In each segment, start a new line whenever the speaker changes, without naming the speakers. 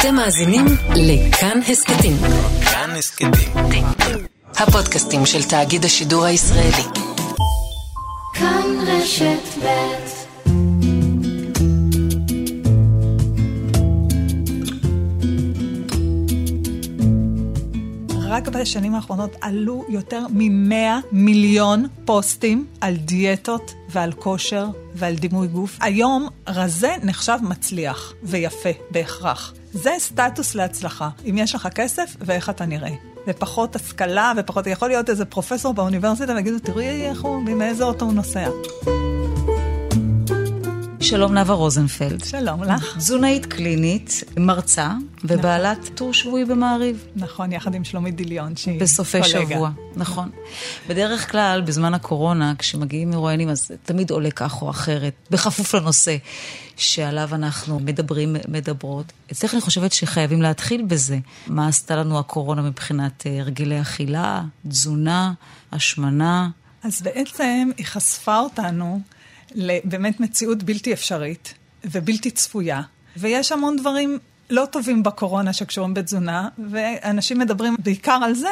אתם מאזינים לכאן הסכתים.
כאן הסכתים.
הפודקאסטים של תאגיד השידור הישראלי.
כאן רשת ב'
רק בשנים האחרונות עלו יותר מ-100 מיליון פוסטים על דיאטות ועל כושר ועל דימוי גוף. היום רזה נחשב מצליח ויפה בהכרח. זה סטטוס להצלחה, אם יש לך כסף ואיך אתה נראה. ופחות השכלה ופחות, יכול להיות איזה פרופסור באוניברסיטה ויגידו, תראי איך הוא, מאיזה אוטו הוא נוסע.
שלום נאוה רוזנפלד.
שלום לך.
תזונאית קלינית, מרצה ובעלת טור שבועי במעריב.
נכון, יחד עם שלומית דיליון, שהיא
בסופי
קולגה.
שבוע, נכון. בדרך כלל, בזמן הקורונה, כשמגיעים מרואיינים, אז תמיד עולה כך או אחרת, בכפוף לנושא שעליו אנחנו מדברים, מדברות. אצלך אני חושבת שחייבים להתחיל בזה. מה עשתה לנו הקורונה מבחינת אה, הרגלי אכילה, תזונה, השמנה?
אז בעצם היא חשפה אותנו לבאמת מציאות בלתי אפשרית ובלתי צפויה, ויש המון דברים לא טובים בקורונה שקשורים בתזונה, ואנשים מדברים בעיקר על זה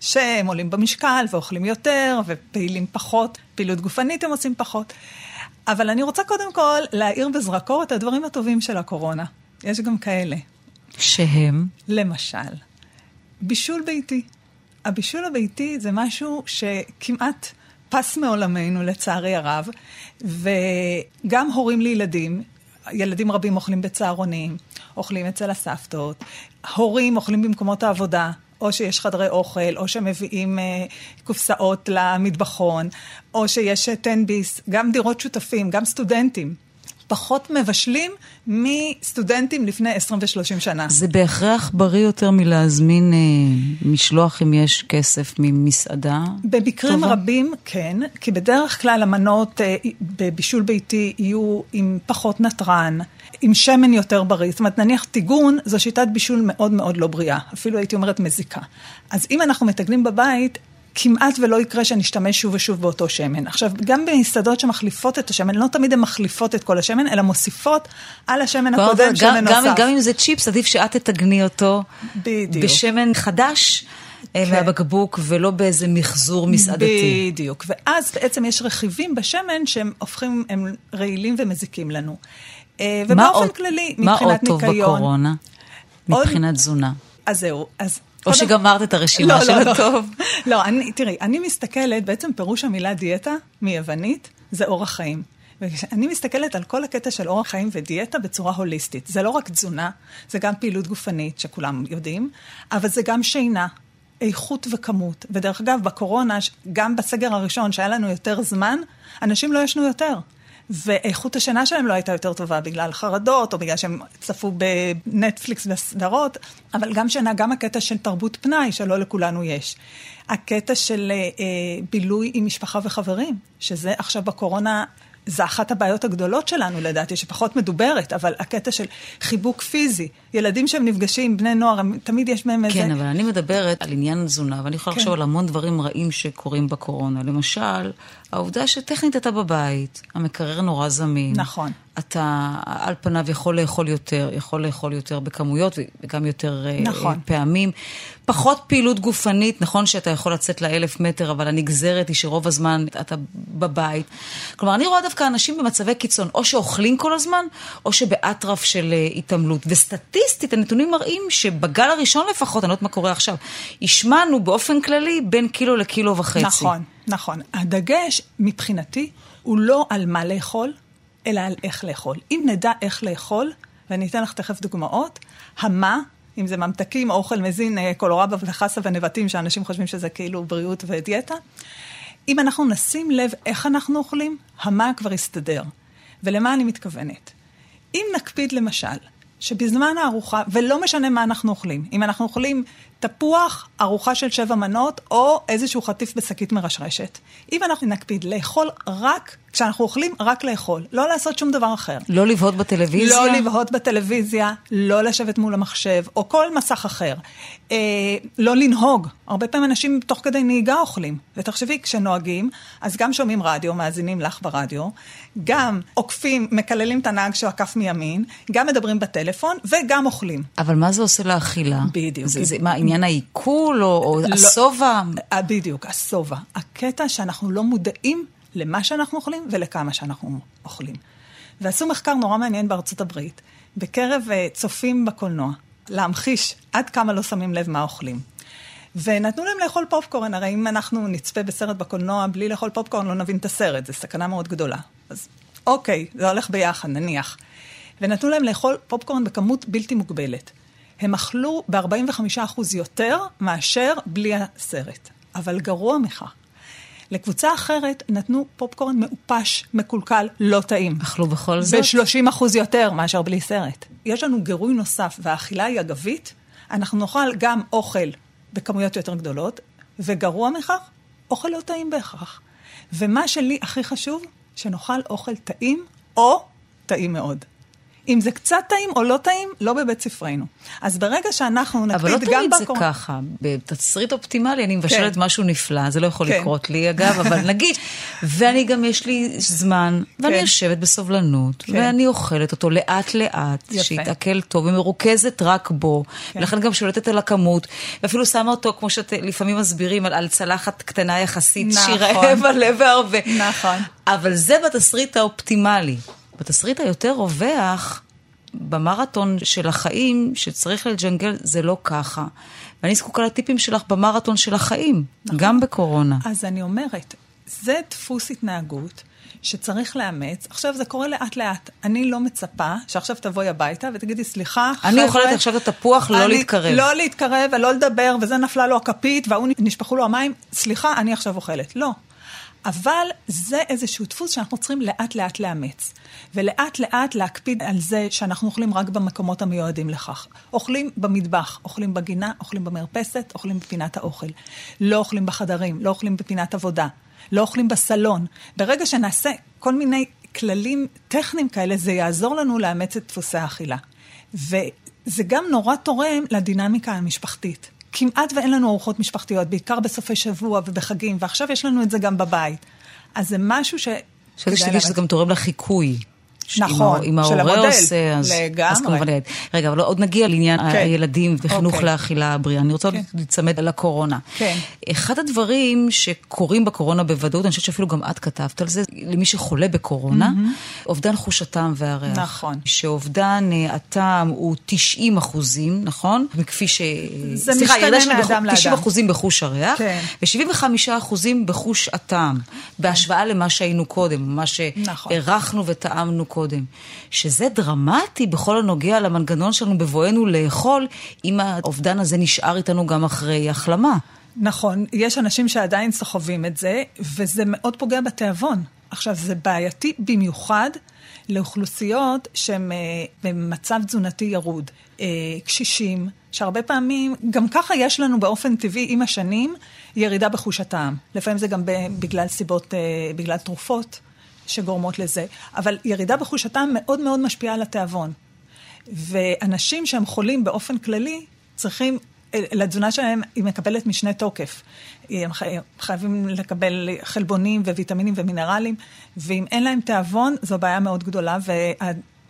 שהם עולים במשקל ואוכלים יותר ופעילים פחות, פעילות גופנית הם עושים פחות. אבל אני רוצה קודם כל להאיר בזרקור את הדברים הטובים של הקורונה. יש גם כאלה.
שהם?
למשל, בישול ביתי. הבישול הביתי זה משהו שכמעט פס מעולמנו, לצערי הרב, וגם הורים לילדים, ילדים רבים אוכלים בצהרונים, אוכלים אצל הסבתות, הורים אוכלים במקומות העבודה. או שיש חדרי אוכל, או שמביאים אה, קופסאות למטבחון, או שיש תן ביס, גם דירות שותפים, גם סטודנטים. פחות מבשלים מסטודנטים לפני 20 ו-30 שנה.
זה בהכרח בריא יותר מלהזמין אה, משלוח אם יש כסף ממסעדה?
במקרים
טובה?
רבים כן, כי בדרך כלל המנות אה, בבישול ביתי יהיו עם פחות נתרן, עם שמן יותר בריא. זאת אומרת, נניח טיגון זו שיטת בישול מאוד מאוד לא בריאה, אפילו הייתי אומרת מזיקה. אז אם אנחנו מתגנים בבית, כמעט ולא יקרה שנשתמש שוב ושוב באותו שמן. עכשיו, גם במסעדות שמחליפות את השמן, לא תמיד הן מחליפות את כל השמן, אלא מוסיפות על השמן הקודם
גם,
שמן
גם,
נוסף.
גם אם זה צ'יפס, עדיף שאת תתגני אותו
בדיוק.
בשמן חדש כן.
כן.
מהבקבוק, ולא באיזה מחזור מסעדתי.
בדיוק, ואז בעצם יש רכיבים בשמן שהם הופכים, הם רעילים ומזיקים לנו. אה, ובאופן
עוד-
כללי,
מה עוד
מבחינת
טוב
ניקיון...
בקורונה?
עוד-
מבחינת תזונה.
אז זהו, אז...
או שגמרת את הרשימה
לא,
של
לא, לא.
הטוב.
לא, אני, תראי, אני מסתכלת, בעצם פירוש המילה דיאטה מיוונית זה אורח חיים. ואני מסתכלת על כל הקטע של אורח חיים ודיאטה בצורה הוליסטית. זה לא רק תזונה, זה גם פעילות גופנית, שכולם יודעים, אבל זה גם שינה, איכות וכמות. ודרך אגב, בקורונה, גם בסגר הראשון, שהיה לנו יותר זמן, אנשים לא ישנו יותר. ואיכות השינה שלהם לא הייתה יותר טובה בגלל חרדות, או בגלל שהם צפו בנטפליקס בסדרות, אבל גם שינה, גם הקטע של תרבות פנאי, שלא לכולנו יש. הקטע של אה, אה, בילוי עם משפחה וחברים, שזה עכשיו בקורונה, זה אחת הבעיות הגדולות שלנו לדעתי, שפחות מדוברת, אבל הקטע של חיבוק פיזי, ילדים שהם נפגשים, בני נוער, תמיד יש בהם איזה...
כן, אבל אני מדברת על עניין תזונה, ואני יכולה
כן.
לחשוב על המון דברים רעים שקורים בקורונה. למשל, העובדה שטכנית אתה בבית, המקרר נורא זמין.
נכון.
אתה על פניו יכול לאכול יותר, יכול לאכול יותר בכמויות וגם יותר אה,
נכון.
פעמים. פחות פעילות גופנית, נכון שאתה יכול לצאת לאלף מטר, אבל הנגזרת היא שרוב הזמן אתה בבית. כלומר, אני רואה דווקא אנשים במצבי קיצון, או שאוכלים כל הזמן, או שבאטרף של אה, התעמלות. וסטטיסטית, הנתונים מראים שבגל הראשון לפחות, אני לא יודעת מה קורה עכשיו, השמענו באופן כללי בין קילו לקילו וחצי.
נכון, נכון. הדגש מבחינתי הוא לא על מה לאכול, אלא על איך לאכול. אם נדע איך לאכול, ואני אתן לך תכף דוגמאות, המה, אם זה ממתקים, אוכל מזין, אה, קולורבה וחסה ונבטים, שאנשים חושבים שזה כאילו בריאות ודיאטה, אם אנחנו נשים לב איך אנחנו אוכלים, המה כבר יסתדר. ולמה אני מתכוונת? אם נקפיד למשל, שבזמן הארוחה, ולא משנה מה אנחנו אוכלים, אם אנחנו אוכלים תפוח, ארוחה של שבע מנות, או איזשהו חטיף בשקית מרשרשת, אם אנחנו נקפיד לאכול רק כשאנחנו אוכלים, רק לאכול, לא לעשות שום דבר אחר.
לא לבהות בטלוויזיה?
לא לבהות בטלוויזיה, לא לשבת מול המחשב, או כל מסך אחר. אה, לא לנהוג. הרבה פעמים אנשים תוך כדי נהיגה אוכלים. ותחשבי, כשנוהגים, אז גם שומעים רדיו, מאזינים לך ברדיו, גם עוקפים, מקללים את הנהג שעקף מימין, גם מדברים בטלפון, וגם אוכלים.
אבל מה זה עושה לאכילה?
בדיוק.
זה, זה מה, עניין העיכול או, או
לא-
השובע?
אה, בדיוק, השובע. הקטע שאנחנו לא מודעים למה שאנחנו אוכלים ולכמה שאנחנו אוכלים. ועשו מחקר נורא מעניין בארצות הברית, בקרב אה, צופים בקולנוע, להמחיש עד כמה לא שמים לב מה אוכלים. ונתנו להם לאכול פופקורן, הרי אם אנחנו נצפה בסרט בקולנוע בלי לאכול פופקורן, לא נבין את הסרט, זו סכנה מאוד גדולה. אז אוקיי, זה הולך ביחד, נניח. ונתנו להם לאכול פופקורן בכמות בלתי מוגבלת. הם אכלו ב-45% יותר מאשר בלי הסרט. אבל גרוע מכך. לקבוצה אחרת נתנו פופקורן מעופש, מקולקל, לא טעים.
אכלו בכל זאת?
ב-30 אחוז יותר מאשר בלי סרט. יש לנו גירוי נוסף, והאכילה היא אגבית. אנחנו נאכל גם אוכל בכמויות יותר גדולות, וגרוע מכך, אוכל לא טעים בהכרח. ומה שלי הכי חשוב, שנאכל אוכל טעים או טעים מאוד. אם זה קצת טעים או לא טעים, לא בבית ספרנו. אז ברגע שאנחנו נקפיד
אבל לא
גם
תמיד זה
בקור-
ככה. בתסריט אופטימלי אני מבשלת
כן.
משהו נפלא, זה לא יכול
כן.
לקרות לי אגב, אבל נגיד, ואני גם יש לי זמן, ואני
כן.
יושבת בסובלנות,
כן.
ואני אוכלת אותו לאט לאט,
יפה.
שיתעכל טוב ומרוכזת רק בו,
כן.
ולכן גם שולטת על הכמות, ואפילו שמה אותו, כמו שאתם לפעמים מסבירים, על, על צלחת קטנה יחסית,
נכון.
שיראה מלא והרבה.
נכון.
אבל זה בתסריט האופטימלי. בתסריט היותר רווח, במרתון של החיים, שצריך לג'נגל, זה לא ככה. ואני זקוקה לטיפים שלך במרתון של החיים,
נכון.
גם בקורונה.
אז אני אומרת, זה דפוס התנהגות שצריך לאמץ. עכשיו, זה קורה לאט-לאט. אני לא מצפה שעכשיו תבואי הביתה ותגידי, סליחה,
אני אוכלת עכשיו את התפוח, לא להתקרב."
לא להתקרב ולא לדבר, וזה נפלה לו הכפית, וההוא נשפכו לו המים, סליחה, אני עכשיו אוכלת. לא. אבל זה איזשהו דפוס שאנחנו צריכים לאט-לאט לאמץ. ולאט-לאט להקפיד על זה שאנחנו אוכלים רק במקומות המיועדים לכך. אוכלים במטבח, אוכלים בגינה, אוכלים במרפסת, אוכלים בפינת האוכל. לא אוכלים בחדרים, לא אוכלים בפינת עבודה, לא אוכלים בסלון. ברגע שנעשה כל מיני כללים טכניים כאלה, זה יעזור לנו לאמץ את דפוסי האכילה. וזה גם נורא תורם לדינמיקה המשפחתית. כמעט ואין לנו ארוחות משפחתיות, בעיקר בסופי שבוע ובחגים, ועכשיו יש לנו את זה גם בבית. אז זה משהו ש...
שתגיד
לאמץ.
שזה גם תורם לחיקוי.
נכון,
אם ההורה עושה, אז,
לגמרי.
אז כמובן. רגע, אבל עוד נגיע לעניין
כן.
הילדים וחינוך
אוקיי.
לאכילה הבריאה. אני רוצה
כן.
להיצמד לקורונה.
כן.
אחד הדברים שקורים בקורונה בוודאות, אני חושבת שאפילו גם את כתבת על זה, למי שחולה בקורונה, אובדן חוש הטעם והריח.
נכון.
שאובדן אה, הטעם הוא 90 אחוזים, נכון? וכפי ש...
זה
סליחה,
משתנה מאדם
בחו- 90
לאדם.
אחוזים בחוש הריח,
כן.
ו-75 אחוזים בחוש הטעם, בהשוואה למה שהיינו קודם, מה
נכון.
שהרחנו וטעמנו קודם. שזה דרמטי בכל הנוגע למנגנון שלנו בבואנו לאכול, אם האובדן הזה נשאר איתנו גם אחרי החלמה.
נכון, יש אנשים שעדיין סוחבים את זה, וזה מאוד פוגע בתיאבון. עכשיו, זה בעייתי במיוחד לאוכלוסיות שהן אה, במצב תזונתי ירוד. אה, קשישים, שהרבה פעמים, גם ככה יש לנו באופן טבעי עם השנים ירידה בחוש הטעם. לפעמים זה גם בגלל סיבות, אה, בגלל תרופות שגורמות לזה, אבל ירידה בחוש הטעם מאוד מאוד משפיעה על התיאבון. ואנשים שהם חולים באופן כללי, צריכים, לתזונה שלהם היא מקבלת משנה תוקף. הם חי- חייבים לקבל חלבונים וויטמינים ומינרלים, ואם אין להם תיאבון, זו בעיה מאוד גדולה,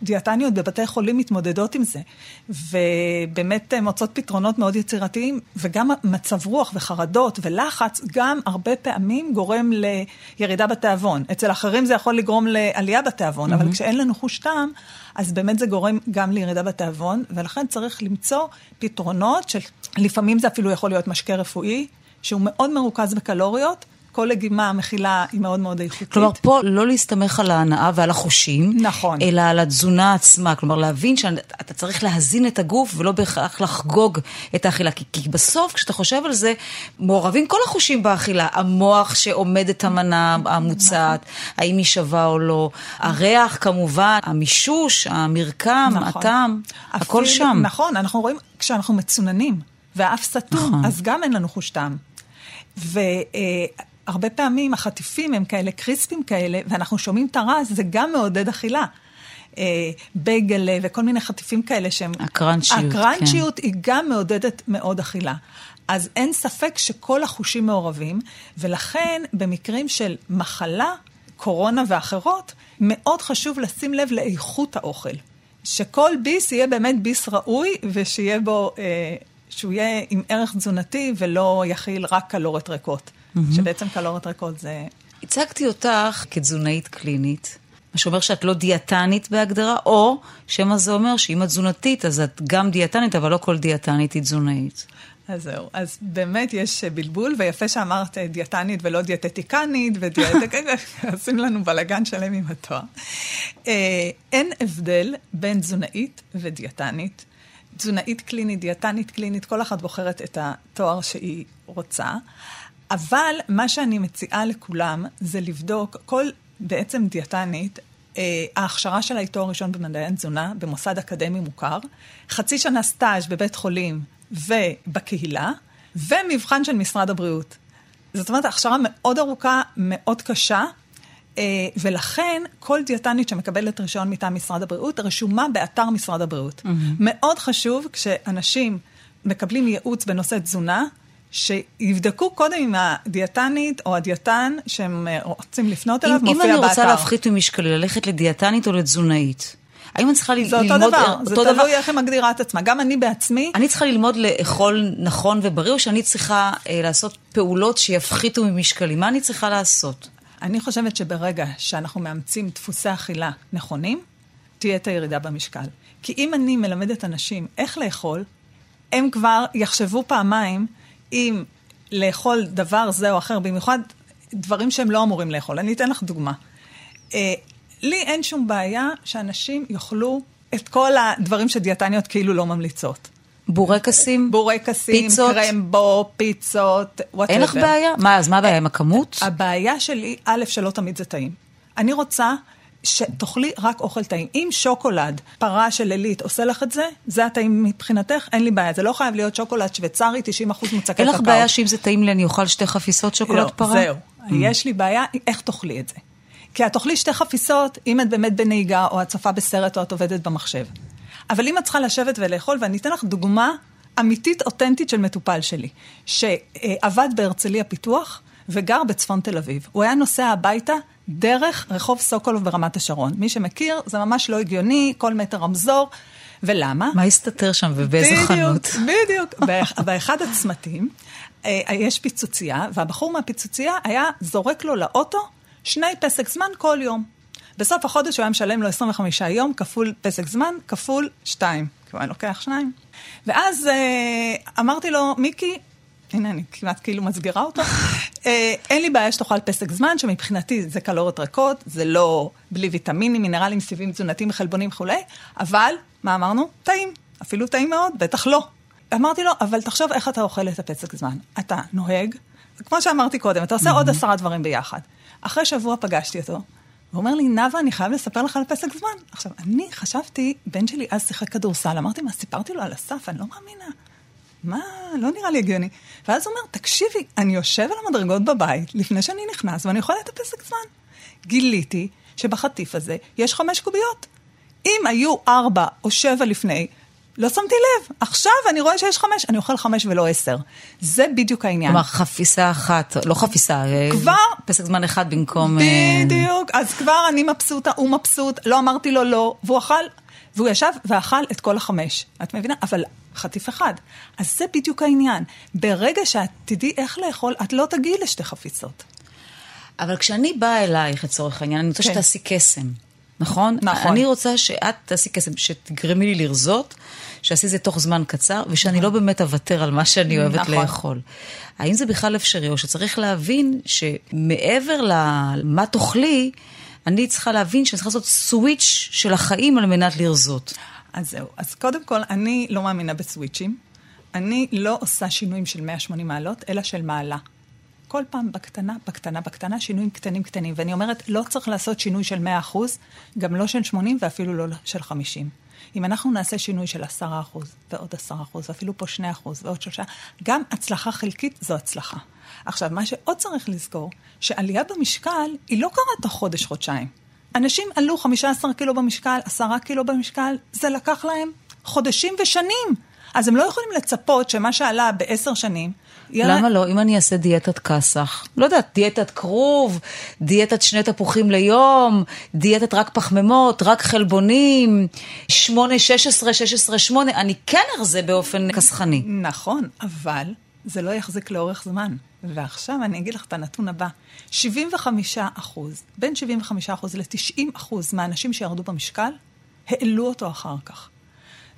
והדיאטניות בבתי חולים מתמודדות עם זה, ובאמת אה, מוצאות פתרונות מאוד יצירתיים, וגם מצב רוח וחרדות ולחץ, גם הרבה פעמים גורם לירידה בתיאבון. אצל אחרים זה יכול לגרום לעלייה בתיאבון, אבל כשאין לנו חוש טעם, אז באמת זה גורם גם לירידה בתיאבון, ולכן צריך למצוא פתרונות של, לפעמים זה אפילו יכול להיות משקה רפואי, שהוא מאוד מרוכז בקלוריות, כל לגימה מכילה היא מאוד מאוד איכותית.
כלומר, פה לא להסתמך על ההנאה ועל החושים,
נכון.
אלא על התזונה עצמה. כלומר, להבין שאתה צריך להזין את הגוף ולא בהכרח לחגוג את האכילה. כי, כי בסוף, כשאתה חושב על זה, מעורבים כל החושים באכילה. המוח שעומד את המנה המוצעת, האם היא שווה או לא, הריח כמובן, המישוש, המרקם,
נכון.
הטעם, הכל
אפילו-
שם.
נכון, אנחנו רואים, כשאנחנו מצוננים, והאף סתום,
נכון.
אז גם אין לנו חוש טעם. הרבה פעמים החטיפים הם כאלה קריספים כאלה, ואנחנו שומעים את הרעש, זה גם מעודד אכילה. אה, בייגלה וכל מיני חטיפים כאלה שהם...
הקראנצ'יות,
הקראנצ'יות כן. היא גם מעודדת מאוד אכילה. אז אין ספק שכל החושים מעורבים, ולכן במקרים של מחלה, קורונה ואחרות, מאוד חשוב לשים לב לאיכות האוכל. שכל ביס יהיה באמת ביס ראוי, ושיהיה בו, אה, שהוא יהיה עם ערך תזונתי ולא יכיל רק קלוריות ריקות. Mm-hmm. שבעצם קלוריות ריקות זה...
הצגתי אותך כתזונאית קלינית. מה שאומר שאת לא דיאטנית בהגדרה, או שמא זה אומר שאם את תזונתית, אז את גם דיאטנית, אבל לא כל דיאטנית היא תזונאית.
אז זהו, אז באמת יש בלבול, ויפה שאמרת דיאטנית ולא דיאטטיקנית, ודיאטטיקנית, עושים לנו בלאגן שלם עם התואר. אה, אין הבדל בין תזונאית ודיאטנית. תזונאית קלינית, דיאטנית קלינית, כל אחת בוחרת את התואר שהיא רוצה. אבל מה שאני מציעה לכולם זה לבדוק, כל בעצם דיאטנית, אה, ההכשרה שלה היא תואר ראשון במדעי התזונה במוסד אקדמי מוכר, חצי שנה סטאז' בבית חולים ובקהילה, ומבחן של משרד הבריאות. זאת אומרת, הכשרה מאוד ארוכה, מאוד קשה, אה, ולכן כל דיאטנית שמקבלת רישיון מטעם משרד הבריאות, רשומה באתר משרד הבריאות. Mm-hmm. מאוד חשוב כשאנשים מקבלים ייעוץ בנושא תזונה, שיבדקו קודם אם הדיאטנית או הדיאטן שהם אה, רוצים לפנות אליו מופיע באתר.
אם אני רוצה להפחית ממשקלי, ללכת לדיאטנית או לתזונאית? האם אני צריכה ללמוד...
זה אותו דבר, זה תלוי דבר? איך היא מגדירה את עצמה. גם אני בעצמי...
אני צריכה ללמוד לאכול נכון ובריא, או שאני צריכה אה, לעשות פעולות שיפחיתו ממשקלי? מה אני צריכה לעשות?
אני חושבת שברגע שאנחנו מאמצים דפוסי אכילה נכונים, תהיה את הירידה במשקל. כי אם אני מלמדת אנשים איך לאכול, הם כבר יחשבו פעמיים אם לאכול דבר זה או אחר, במיוחד דברים שהם לא אמורים לאכול. אני אתן לך דוגמה. אה, לי אין שום בעיה שאנשים יאכלו את כל הדברים שדיאטניות כאילו לא ממליצות.
בורקסים?
בורקסים,
פיצות?
קרמבו, פיצות, whatever.
אין לך בעיה? מה, אז מה הבעיה עם הכמות?
הבעיה שלי, א', שלא תמיד זה טעים. אני רוצה שתאכלי רק אוכל טעים. אם שוקולד, פרה של עילית, עושה לך את זה, זה הטעים מבחינתך, אין לי בעיה. זה לא חייב להיות שוקולד שוויצרי, 90% מוצקי קקאו.
אין לך בעיה שאם זה טעים לי, אני אוכל שתי חפיסות שוקולד
לא,
פרה?
זהו. Mm. יש לי בעיה, איך תאכלי את זה? כי את תאכלי שתי חפיסות, אם את באמת בנהיגה, או את צופה בסרט, או את עובדת במחשב. אבל אם את צריכה לשבת ולאכול, ואני אתן לך דוגמה אמיתית, אותנטית של מטופל שלי, שעבד בהרצליה פיתוח, וגר בצפון תל אביב. הוא היה נוסע הביתה דרך רחוב סוקולוב ברמת השרון. מי שמכיר, זה ממש לא הגיוני, כל מטר רמזור. ולמה?
מה הסתתר שם ובאיזה
בדיוק,
חנות?
בדיוק, בדיוק. באחד הצמתים אה, יש פיצוצייה, והבחור מהפיצוצייה היה זורק לו לאוטו שני פסק זמן כל יום. בסוף החודש הוא היה משלם לו 25 יום, כפול פסק זמן, כפול שתיים. כי הוא היה לוקח שניים. ואז אה, אמרתי לו, מיקי, הנה, אני כמעט כאילו מסגירה אותו. אה, אין לי בעיה שתאכל פסק זמן, שמבחינתי זה קלוריות רכות, זה לא בלי ויטמינים, מינרלים, סיבים תזונתיים, חלבונים וכולי, אבל, מה אמרנו? טעים. אפילו טעים מאוד, בטח לא. אמרתי לו, אבל תחשוב איך אתה אוכל את הפסק זמן. אתה נוהג, כמו שאמרתי קודם, אתה עושה עוד עשרה דברים ביחד. אחרי שבוע פגשתי אותו, והוא אומר לי, נאוה, אני חייב לספר לך על פסק זמן. עכשיו, אני חשבתי, בן שלי אז שיחק כדורסל, אמרתי, מה, סיפרתי לו על הסף, אני לא מאמינה. מה, לא נראה לי הגיוני. ואז הוא אומר, תקשיבי, אני יושב על המדרגות בבית לפני שאני נכנס ואני את הפסק זמן. גיליתי שבחטיף הזה יש חמש קוביות. אם היו ארבע או שבע לפני, לא שמתי לב. עכשיו אני רואה שיש חמש, אני אוכל חמש ולא עשר. זה בדיוק העניין.
כלומר, חפיסה אחת, לא חפיסה, אה,
כבר...
פסק זמן אחד במקום... אה,
בדיוק, אז כבר אני מבסוטה, הוא מבסוט, לא אמרתי לו לא, והוא אכל, והוא ישב ואכל את כל החמש. את מבינה? אבל חטיף אחד. אז זה בדיוק העניין. ברגע שאת תדעי איך לאכול, את לא תגיעי לשתי חפיסות.
אבל כשאני באה אלייך, לצורך העניין, אני רוצה
כן.
שתעשי קסם, נכון?
נכון.
אני רוצה שאת תעשי קסם, שתגרמי לי לרזות, שעשי את זה תוך זמן קצר, ושאני לא באמת אוותר על מה שאני אוהבת
נכון.
לאכול. האם זה בכלל אפשרי, או שצריך להבין שמעבר למה תאכלי, אני צריכה להבין שאני צריכה לעשות סוויץ' של החיים על מנת לרזות.
אז זהו. אז קודם כל, אני לא מאמינה בסוויצ'ים. אני לא עושה שינויים של 180 מעלות, אלא של מעלה. כל פעם בקטנה, בקטנה, בקטנה, שינויים קטנים קטנים. ואני אומרת, לא צריך לעשות שינוי של 100 אחוז, גם לא של 80 ואפילו לא של 50. אם אנחנו נעשה שינוי של 10% ועוד 10% ואפילו פה 2% ועוד 3%, גם הצלחה חלקית זו הצלחה. עכשיו, מה שעוד צריך לזכור, שעלייה במשקל היא לא קרה תוך חודש-חודשיים. אנשים עלו 15 קילו במשקל, 10 קילו במשקל, זה לקח להם חודשים ושנים. אז הם לא יכולים לצפות שמה שעלה בעשר שנים... יראה...
למה לא? אם אני אעשה דיאטת כסח, לא יודעת, דיאטת כרוב, דיאטת שני תפוחים ליום, דיאטת רק פחמימות, רק חלבונים, 8, 16, 16, 8, אני כן ארזה באופן כסחני.
נכון, אבל זה לא יחזיק לאורך זמן. ועכשיו אני אגיד לך את הנתון הבא. 75 אחוז, בין 75 אחוז ל-90 אחוז מהאנשים שירדו במשקל, העלו אותו אחר כך.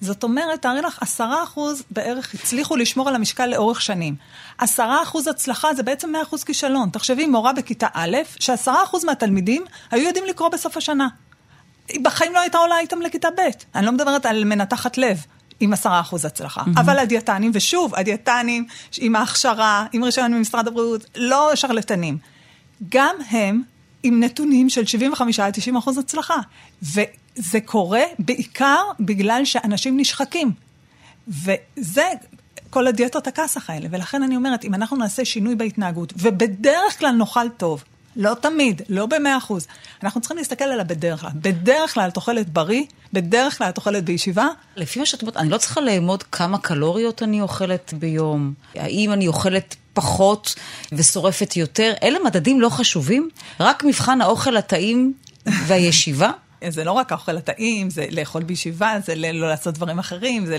זאת אומרת, תארי לך, עשרה אחוז בערך הצליחו לשמור על המשקל לאורך שנים. עשרה אחוז הצלחה זה בעצם מאה אחוז כישלון. תחשבי, מורה בכיתה א', שעשרה אחוז מהתלמידים היו יודעים לקרוא בסוף השנה. היא בחיים לא הייתה עולה איתם לכיתה ב'. אני לא מדברת על מנתחת לב. עם עשרה אחוז הצלחה. Mm-hmm. אבל הדיאטנים, ושוב, הדיאטנים עם ההכשרה, עם רישיון ממשרד הבריאות, לא שרלטנים. גם הם עם נתונים של 75-90 אחוז הצלחה. וזה קורה בעיקר בגלל שאנשים נשחקים. וזה כל הדיאטות הכסח האלה. ולכן אני אומרת, אם אנחנו נעשה שינוי בהתנהגות, ובדרך כלל נאכל טוב, לא תמיד, לא במאה אחוז. אנחנו צריכים להסתכל על הבדרך כלל. בדרך כלל את אוכלת בריא, בדרך כלל את אוכלת בישיבה.
לפי מה שאת אומרת, אני לא צריכה לאמוד כמה קלוריות אני אוכלת ביום. האם אני אוכלת פחות ושורפת יותר? אלה מדדים לא חשובים? רק מבחן האוכל הטעים והישיבה?
זה לא רק האוכל הטעים, זה לאכול בישיבה, זה לא לעשות דברים אחרים, זה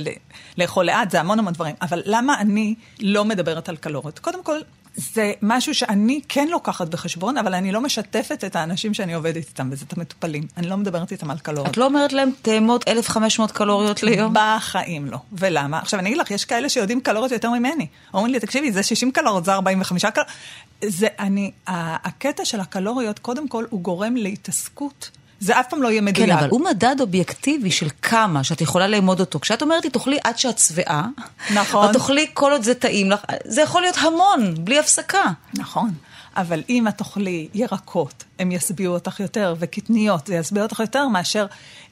לאכול לאט, זה המון המון דברים. אבל למה אני לא מדברת על קלוריות? קודם כל, זה משהו שאני כן לוקחת בחשבון, אבל אני לא משתפת את האנשים שאני עובדת איתם, וזה את המטופלים. אני לא מדברת איתם על קלוריות.
את לא אומרת להם, תאמוד 1,500 קלוריות ליום?
בחיים לא. ולמה? עכשיו, אני אגיד לך, יש כאלה שיודעים קלוריות יותר ממני. אומרים לי, תקשיבי, זה 60 קלוריות, זה 45 קלוריות. זה, אני, הקטע של הקלוריות, קודם כל, הוא גורם להתעסקות. זה אף פעם לא יהיה מדויק.
כן, אבל הוא מדד אובייקטיבי של כמה שאת יכולה לאמוד אותו. כשאת אומרת לי, תאכלי עד שאת שבעה,
נכון.
או תאכלי כל עוד זה טעים לך, זה יכול להיות המון, בלי הפסקה.
נכון. אבל אם את תאכלי ירקות, הם ישביעו אותך יותר, וקטניות, זה ישביע אותך יותר מאשר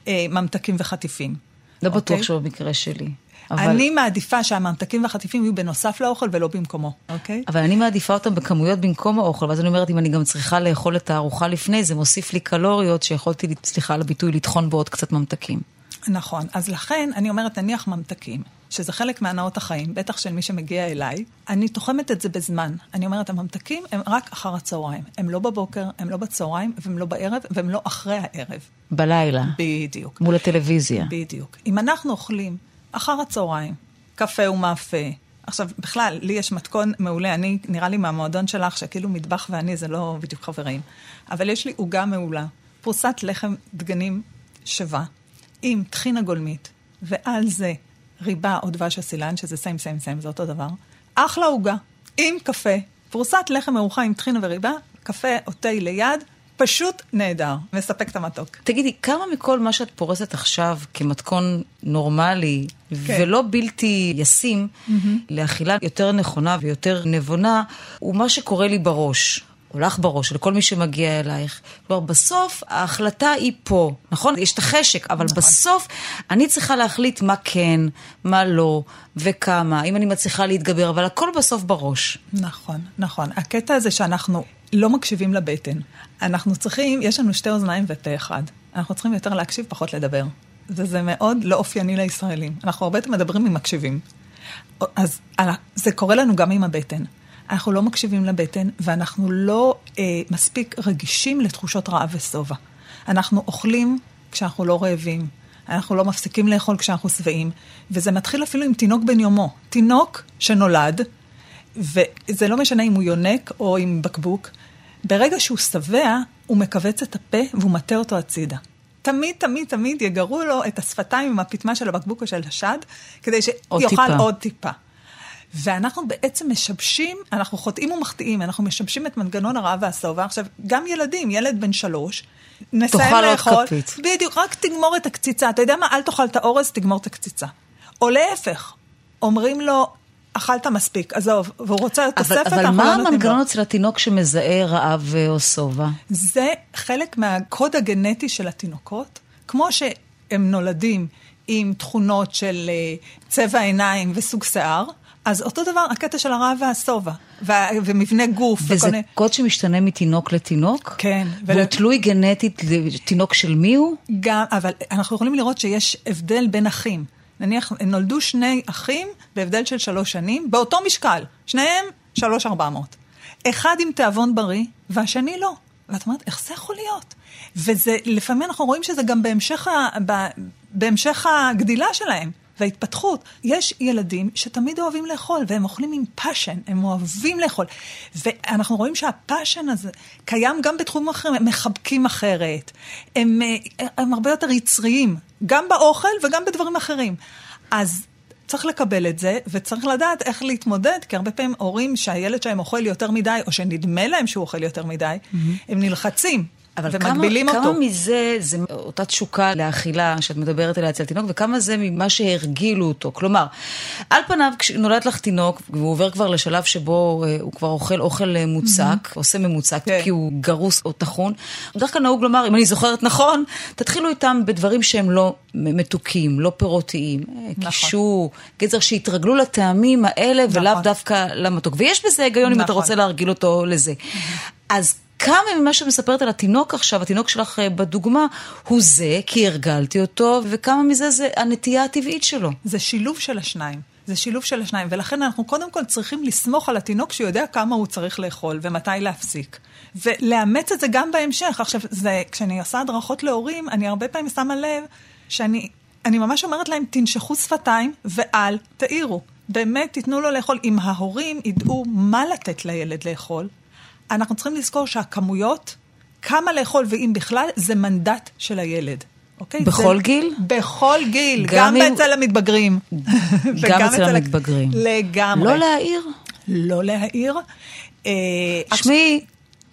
אה, ממתקים וחטיפים.
לא בטוח אוקיי? שבמקרה שלי.
אבל... אני מעדיפה שהממתקים והחטיפים יהיו בנוסף לאוכל ולא במקומו, אוקיי?
אבל אני מעדיפה אותם בכמויות במקום האוכל, ואז אני אומרת, אם אני גם צריכה לאכול את הארוחה לפני, זה מוסיף לי קלוריות שיכולתי, סליחה על הביטוי, לטחון בו עוד קצת ממתקים.
נכון, אז לכן אני אומרת, נניח ממתקים, שזה חלק מהנאות החיים, בטח של מי שמגיע אליי, אני תוחמת את זה בזמן. אני אומרת, הממתקים הם רק אחר הצהריים. הם לא בבוקר, הם לא בצהריים, והם לא בערב, והם לא אחרי הערב.
בלילה.
בדיוק.
מול הטלוויזיה.
בדיוק. אם אנחנו אוכלים אחר הצהריים, קפה ומאפה. עכשיו, בכלל, לי יש מתכון מעולה, אני, נראה לי מהמועדון שלך, שכאילו מטבח ואני זה לא בדיוק חברים. אבל יש לי עוגה מעולה, פרוסת לחם דגנים שווה, עם טחינה גולמית, ועל זה ריבה או דבש הסילן, שזה סיים סיים סיים, זה אותו דבר. אחלה עוגה, עם קפה, פרוסת לחם ארוחה עם טחינה וריבה, קפה או תה ליד, פשוט נהדר, מספק את המתוק.
תגידי, כמה מכל מה שאת פורסת עכשיו כמתכון נורמלי כן. ולא בלתי ישים mm-hmm. לאכילה יותר נכונה ויותר נבונה, הוא מה שקורה לי בראש. או לך בראש, לכל מי שמגיע אלייך. כלומר, בסוף ההחלטה היא פה, נכון? יש את החשק, אבל נכון. בסוף אני צריכה להחליט מה כן, מה לא, וכמה, אם אני מצליחה להתגבר, אבל הכל בסוף בראש.
נכון, נכון. הקטע הזה שאנחנו לא מקשיבים לבטן. אנחנו צריכים, יש לנו שתי אוזניים ופה אחד. אנחנו צריכים יותר להקשיב, פחות לדבר. וזה מאוד לא אופייני לישראלים. אנחנו הרבה יותר מדברים ממקשיבים. אז זה קורה לנו גם עם הבטן. אנחנו לא מקשיבים לבטן, ואנחנו לא אה, מספיק רגישים לתחושות רעב ושובע. אנחנו אוכלים כשאנחנו לא רעבים. אנחנו לא מפסיקים לאכול כשאנחנו שבעים, וזה מתחיל אפילו עם תינוק בן יומו. תינוק שנולד, וזה לא משנה אם הוא יונק או עם בקבוק, ברגע שהוא שבע, הוא מכווץ את הפה והוא מטה אותו הצידה. תמיד, תמיד, תמיד יגרו לו את השפתיים עם הפטמה של הבקבוק או של השד, כדי שיאכל עוד, עוד טיפה. ואנחנו בעצם משבשים, אנחנו חוטאים ומחטיאים, אנחנו משבשים את מנגנון הרעב והשובע. עכשיו, גם ילדים, ילד בן שלוש, נסיים לאכול. תאכל עוד כפית. בדיוק, רק תגמור את הקציצה. אתה יודע מה? אל תאכל את האורז, תגמור את הקציצה. או להפך, אומרים לו, אכלת מספיק, עזוב, והוא רוצה תוספת,
אנחנו לא נותנים לו. אבל מה המנגנון אצל התינוק שמזהה רעב או שובע?
זה חלק מהקוד הגנטי של התינוקות. כמו שהם נולדים עם תכונות של אה, צבע עיניים וסוג שיער, אז אותו דבר הקטע של הרעב והשובע, וה- ומבנה גוף. וכל
וזה
מיני-
קוד שמשתנה מתינוק לתינוק?
כן,
והוא
ול-
תלוי גנטית לתינוק של מי הוא?
גם, אבל אנחנו יכולים לראות שיש הבדל בין אחים. נניח, נולדו שני אחים בהבדל של שלוש שנים, באותו משקל, שניהם שלוש ארבע מאות. אחד עם תיאבון בריא, והשני לא. ואת אומרת, איך זה יכול להיות? וזה, לפעמים אנחנו רואים שזה גם בהמשך, ה, ב, בהמשך הגדילה שלהם. וההתפתחות. יש ילדים שתמיד אוהבים לאכול, והם אוכלים עם passion, הם אוהבים לאכול. ואנחנו רואים שה passion הזה קיים גם בתחומים אחרים, הם מחבקים אחרת, הם, אה, הם הרבה יותר יצריים, גם באוכל וגם בדברים אחרים. אז צריך לקבל את זה, וצריך לדעת איך להתמודד, כי הרבה פעמים הורים שהילד שלהם אוכל יותר מדי, או שנדמה להם שהוא אוכל יותר מדי, הם נלחצים.
אבל כמה,
אותו.
כמה מזה זה אותה תשוקה לאכילה שאת מדברת עליה אצל תינוק, וכמה זה ממה שהרגילו אותו. כלומר, על פניו, כשנולד לך תינוק, והוא עובר כבר לשלב שבו אה, הוא כבר אוכל אוכל אה, מוצק, עושה ממוצק,
כן.
כי הוא גרוס או טחון, בדרך כלל נהוג לומר, אם אני זוכרת נכון, תתחילו איתם בדברים שהם לא מתוקים, לא פירותיים. אה,
נכון.
קישור, גזר שיתרגלו לטעמים האלה, ולאו
נכון.
דווקא למתוק. ויש בזה היגיון אם אתה
נכון.
רוצה להרגיל אותו לזה. אז כמה ממה שאת מספרת על התינוק עכשיו, התינוק שלך אה, בדוגמה, הוא זה, כי הרגלתי אותו, וכמה מזה זה הנטייה הטבעית שלו.
זה שילוב של השניים. זה שילוב של השניים, ולכן אנחנו קודם כל צריכים לסמוך על התינוק שיודע כמה הוא צריך לאכול ומתי להפסיק. ולאמץ את זה גם בהמשך. עכשיו, זה, כשאני עושה הדרכות להורים, אני הרבה פעמים שמה לב שאני אני ממש אומרת להם, תנשכו שפתיים ואל תעירו. באמת, תיתנו לו לאכול. אם ההורים ידעו מה לתת לילד לאכול, אנחנו צריכים לזכור שהכמויות, כמה לאכול ואם בכלל, זה מנדט של הילד. אוקיי?
בכל
זה,
גיל?
בכל גיל,
גם
גם,
אם-
אצל המתבגרים. וגם
אצל המתבגרים.
לגמרי.
לא להעיר.
לא להעיר. אה,
תשמעי,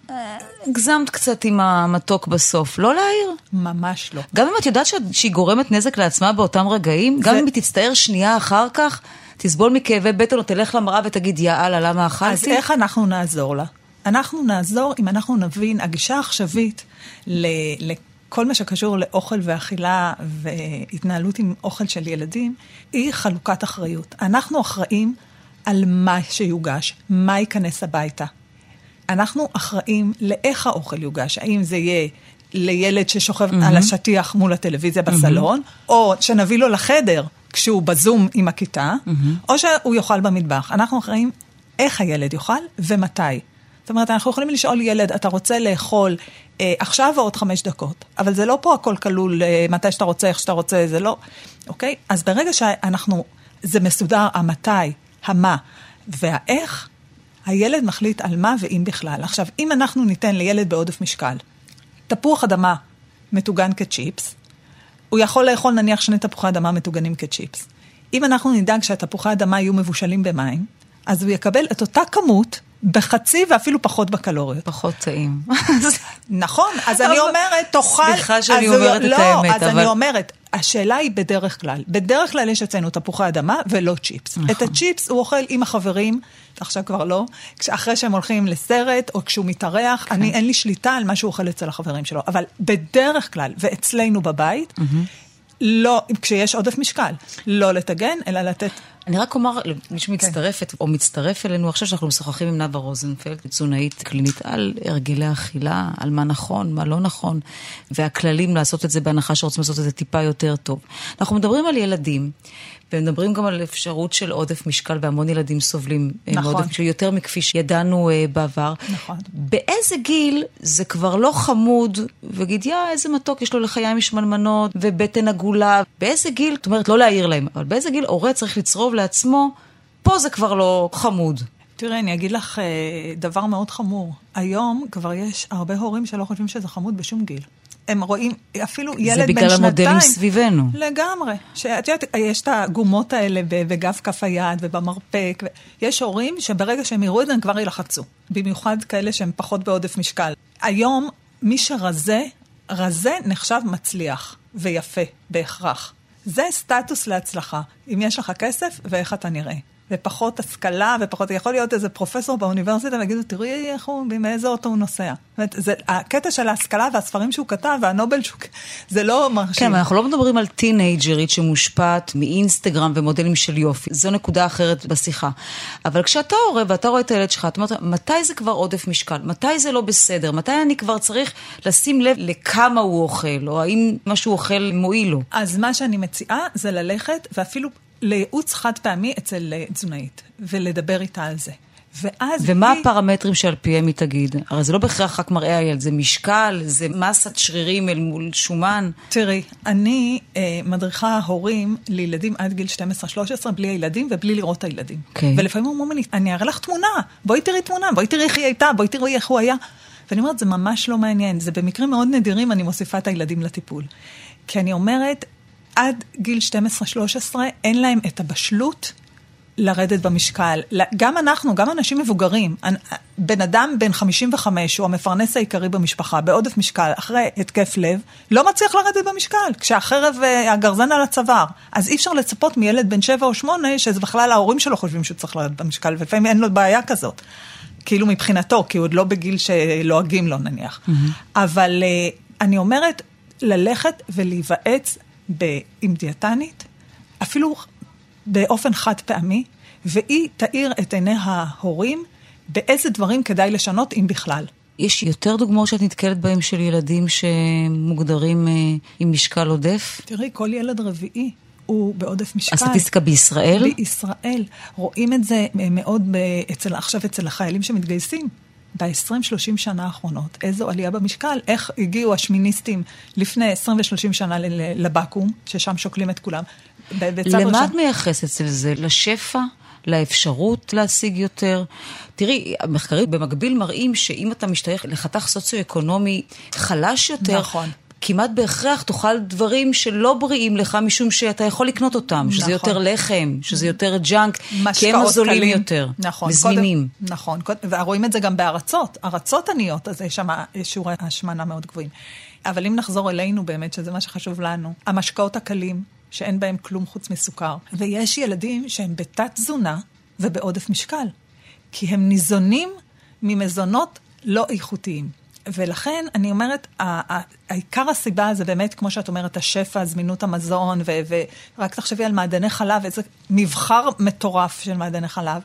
אה, הגזמת קצת עם המתוק בסוף. לא להעיר.
ממש לא.
גם אם את יודעת שאת- שהיא גורמת נזק לעצמה באותם רגעים, גם
זה-
אם היא תצטער שנייה אחר כך, תסבול מכאבי בטן או תלך למראה ותגיד, יאללה, למה
אז
אכלתי?
איך אנחנו נעזור לה? אנחנו נעזור אם אנחנו נבין, הגישה העכשווית ל- לכל מה שקשור לאוכל ואכילה והתנהלות עם אוכל של ילדים, היא חלוקת אחריות. אנחנו אחראים על מה שיוגש, מה ייכנס הביתה. אנחנו אחראים לאיך האוכל יוגש, האם זה יהיה לילד ששוכב mm-hmm. על השטיח מול הטלוויזיה בסלון, mm-hmm. או שנביא לו לחדר כשהוא בזום עם הכיתה, mm-hmm. או שהוא יאכל במטבח. אנחנו אחראים איך הילד יאכל ומתי. זאת אומרת, אנחנו יכולים לשאול ילד, אתה רוצה לאכול אה, עכשיו או עוד חמש דקות? אבל זה לא פה הכל כלול, אה, מתי שאתה רוצה, איך שאתה רוצה, זה לא, אוקיי? אז ברגע שאנחנו, זה מסודר, המתי, המה והאיך, הילד מחליט על מה ואם בכלל. עכשיו, אם אנחנו ניתן לילד בעודף משקל תפוח אדמה מטוגן כצ'יפס, הוא יכול לאכול נניח שני תפוחי אדמה מטוגנים כצ'יפס. אם אנחנו נדאג שהתפוחי אדמה יהיו מבושלים במים, אז הוא יקבל את אותה כמות בחצי ואפילו פחות בקלוריות.
פחות טעים.
נכון, אז אני אומרת, תאכל...
סליחה שאני
אז הוא-
אומרת את
לא,
האמת,
אז
אבל-
אני אומרת, השאלה היא בדרך כלל. בדרך כלל יש אצלנו תפוחי אדמה ולא צ'יפס.
נכון.
את הצ'יפס הוא אוכל עם החברים, עכשיו כבר לא, אחרי שהם הולכים לסרט או כשהוא מתארח,
כן.
אני אין לי שליטה על מה שהוא אוכל אצל החברים שלו. אבל בדרך כלל, ואצלנו בבית, לא, כשיש עודף משקל, לא לטגן, אלא לתת...
אני רק אומר למי
כן.
שמצטרפת או מצטרף אלינו עכשיו שאנחנו משוחחים עם נאוה רוזנפלד, תזונאית קלינית על הרגלי אכילה, על מה נכון, מה לא נכון, והכללים לעשות את זה בהנחה שרוצים לעשות את זה טיפה יותר טוב. אנחנו מדברים על ילדים, ומדברים גם על אפשרות של עודף משקל, והמון ילדים סובלים אה,
נכון.
מעודף משקל, יותר מכפי שידענו אה, בעבר.
נכון.
באיזה גיל זה כבר לא חמוד, וגיד, יא, איזה מתוק יש לו לחיים משמנמנות, ובטן עגולה. באיזה גיל, זאת אומרת, לא להעיר להם, אבל באיזה גיל הורה צריך לצרוב לעצמו, פה זה כבר לא חמוד.
תראה, אני אגיד לך אה, דבר מאוד חמור. היום כבר יש הרבה הורים שלא חושבים שזה חמוד בשום גיל. הם רואים אפילו ילד בן שנתיים.
בגלל המודלים סביבנו.
לגמרי. שאת יודעת, יש את הגומות האלה בגב כף היד ובמרפק. יש הורים שברגע שהם יראו את זה, הם כבר ילחצו. במיוחד כאלה שהם פחות בעודף משקל. היום, מי שרזה, רזה נחשב מצליח ויפה בהכרח. זה סטטוס להצלחה, אם יש לך כסף ואיך אתה נראה. ופחות השכלה, ופחות, יכול להיות איזה פרופסור באוניברסיטה ויגידו, תראי איך הוא, מאיזה אוטו הוא נוסע. זאת אומרת, זה, הקטע של ההשכלה והספרים שהוא כתב, והנובל שהוא, זה לא מרשים.
כן, אנחנו לא מדברים על טינג'רית שמושפעת מאינסטגרם ומודלים של יופי. זו נקודה אחרת בשיחה. אבל כשאתה הורה ואתה רואה את הילד שלך, אתה אומר, מתי זה כבר עודף משקל? מתי זה לא בסדר? מתי אני כבר צריך לשים לב לכמה הוא אוכל, או האם מה שהוא אוכל מועיל לו?
אז מה שאני מציעה זה ללכת, ואפילו לייעוץ חד פעמי אצל אה, תזונאית, ולדבר איתה על זה. ואז
ומה
היא...
הפרמטרים שעל פיהם היא תגיד? הרי זה לא בהכרח רק מראה הילד, זה משקל, זה מסת שרירים אל מול שומן.
תראי, אני אה, מדריכה הורים לילדים עד גיל 12-13 בלי הילדים ובלי לראות את הילדים.
אוקיי.
ולפעמים אומרים לי, אני אראה לך תמונה, בואי תראי תמונה, בואי תראי איך היא הייתה, בואי תראי איך הוא היה. ואני אומרת, זה ממש לא מעניין, זה במקרים מאוד נדירים אני מוסיפה את הילדים לטיפול. כי אני אומרת, עד גיל 12-13 אין להם את הבשלות לרדת במשקל. גם אנחנו, גם אנשים מבוגרים, בן אדם בן 55, שהוא המפרנס העיקרי במשפחה, בעודף משקל, אחרי התקף לב, לא מצליח לרדת במשקל, כשהחרב, אה, הגרזן על הצוואר. אז אי אפשר לצפות מילד בן 7 או 8, שזה בכלל ההורים שלו חושבים שהוא צריך לרדת במשקל, ולפעמים אין לו בעיה כזאת. כאילו מבחינתו, כי הוא עוד לא בגיל שלועגים לו נניח. Mm-hmm. אבל אה, אני אומרת, ללכת ולהיוועץ עם דיאטנית, אפילו באופן חד פעמי, והיא תאיר את עיני ההורים באיזה דברים כדאי לשנות, אם בכלל.
יש יותר דוגמאות שאת נתקלת בהם של ילדים שמוגדרים אה, עם משקל עודף?
תראי, כל ילד רביעי הוא בעודף משקל.
הסטטיסטיקה בישראל?
בישראל. רואים את זה מאוד אצל, עכשיו אצל החיילים שמתגייסים. ב-20-30 שנה האחרונות, איזו עלייה במשקל, איך הגיעו השמיניסטים לפני 20 ו-30 שנה לבקו"ם, ששם שוקלים את כולם.
למה את מייחסת אצל זה? לשפע? לאפשרות להשיג יותר. תראי, המחקרים במקביל מראים שאם אתה משתייך לחתך סוציו-אקונומי חלש יותר,
נכון.
כמעט בהכרח תאכל דברים שלא בריאים לך, משום שאתה יכול לקנות אותם, שזה נכון. יותר לחם, שזה יותר ג'אנק, כי הם זולים קלים. יותר,
נכון,
וזמינים.
קודם, נכון, ורואים את זה גם בארצות, ארצות עניות, אז יש שם שיעורי השמנה מאוד גבוהים. אבל אם נחזור אלינו באמת, שזה מה שחשוב לנו, המשקאות הקלים, שאין בהם כלום חוץ מסוכר, ויש ילדים שהם בתת תזונה ובעודף משקל, כי הם ניזונים ממזונות לא איכותיים. ולכן אני אומרת, העיקר הסיבה זה באמת, כמו שאת אומרת, השפע, זמינות המזון, ורק תחשבי על מעדני חלב, איזה מבחר מטורף של מעדני חלב,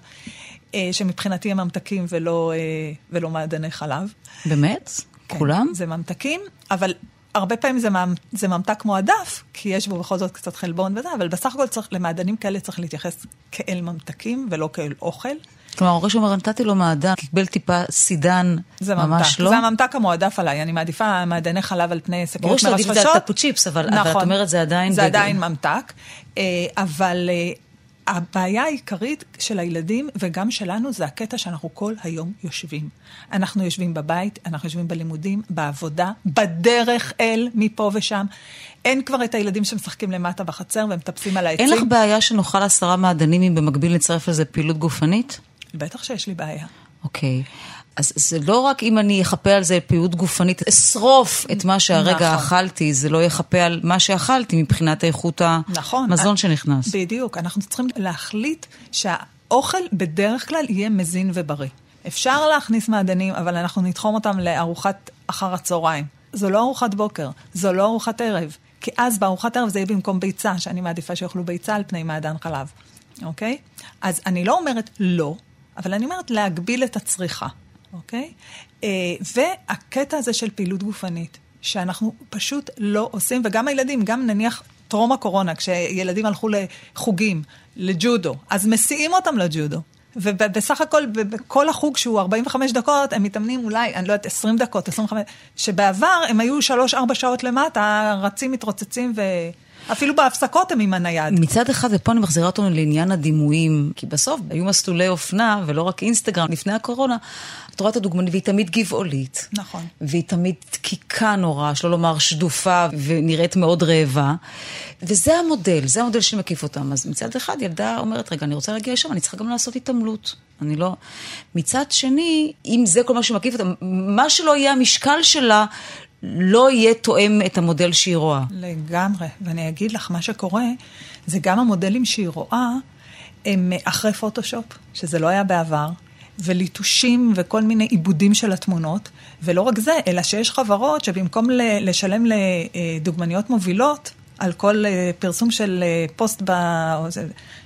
אה, שמבחינתי הם ממתקים ולא, אה, ולא מעדני חלב.
באמת? כן, כולם?
זה ממתקים, אבל הרבה פעמים זה, ממ, זה ממתק מועדף, כי יש בו בכל זאת קצת חלבון וזה, אבל בסך הכל צריך, למעדנים כאלה צריך להתייחס כאל ממתקים ולא כאל אוכל.
כלומר, ההורה שאומר, נתתי לו מעדן, קיבל טיפה סידן, ממש
ממתק.
לא.
זה הממתק המועדף עליי, אני מעדיפה מעדני חלב על פני שקיות מרשרשות.
ברור שעדיף את הטפו צ'יפס, אבל, נכון, אבל את אומרת, זה עדיין...
זה בגלל. עדיין ממתק, אה, אבל אה, הבעיה העיקרית של הילדים וגם שלנו זה הקטע שאנחנו כל היום יושבים. אנחנו יושבים בבית, אנחנו יושבים בלימודים, בעבודה, בדרך אל, מפה ושם. אין כבר את הילדים שמשחקים למטה בחצר ומטפסים על העצים.
אין לך בעיה שנאכל עשרה מעדנים אם במקביל נצרף לזה פעילות גופנית?
בטח שיש לי בעיה.
אוקיי. אז זה לא רק אם אני אחפה על זה פעילות גופנית, אשרוף את מה שהרגע נכון. אכלתי, זה לא יחפה על מה שאכלתי מבחינת איכות נכון, המזון שנכנס.
בדיוק, אנחנו צריכים להחליט שהאוכל בדרך כלל יהיה מזין ובריא. אפשר להכניס מעדנים, אבל אנחנו נתחום אותם לארוחת אחר הצהריים. זו לא ארוחת בוקר, זו לא ארוחת ערב. כי אז בארוחת ערב זה יהיה במקום ביצה, שאני מעדיפה שיאכלו ביצה על פני מעדן חלב, אוקיי? אז אני לא אומרת לא, אבל אני אומרת להגביל את הצריכה. אוקיי? אה, והקטע הזה של פעילות גופנית, שאנחנו פשוט לא עושים, וגם הילדים, גם נניח טרום הקורונה, כשילדים הלכו לחוגים, לג'ודו, אז מסיעים אותם לג'ודו. ובסך הכל, בכל החוג שהוא 45 דקות, הם מתאמנים אולי, אני לא יודעת, 20 דקות, 25, שבעבר הם היו 3-4 שעות למטה, רצים, מתרוצצים ו... אפילו בהפסקות הם עם הנייד.
מצד אחד, ופה אני מחזירה אותנו לעניין הדימויים, כי בסוף היו מסלולי אופנה, ולא רק אינסטגרם, לפני הקורונה. את רואה את הדוגמנית, והיא תמיד גבעולית.
נכון.
והיא תמיד דקיקה נורא, שלא לומר שדופה, ונראית מאוד רעבה. וזה המודל, זה המודל שמקיף אותם. אז מצד אחד, ילדה אומרת, רגע, אני רוצה להגיע לשם, אני צריכה גם לעשות התעמלות. אני לא... מצד שני, אם זה כל מה שמקיף אותה, מה שלא יהיה המשקל שלה, לא יהיה תואם את המודל שהיא רואה.
לגמרי, ואני אגיד לך, מה שקורה, זה גם המודלים שהיא רואה, הם אחרי פוטושופ, שזה לא היה בעבר, וליטושים וכל מיני עיבודים של התמונות, ולא רק זה, אלא שיש חברות שבמקום לשלם לדוגמניות מובילות, על כל אה, פרסום של אה, פוסט, ב, או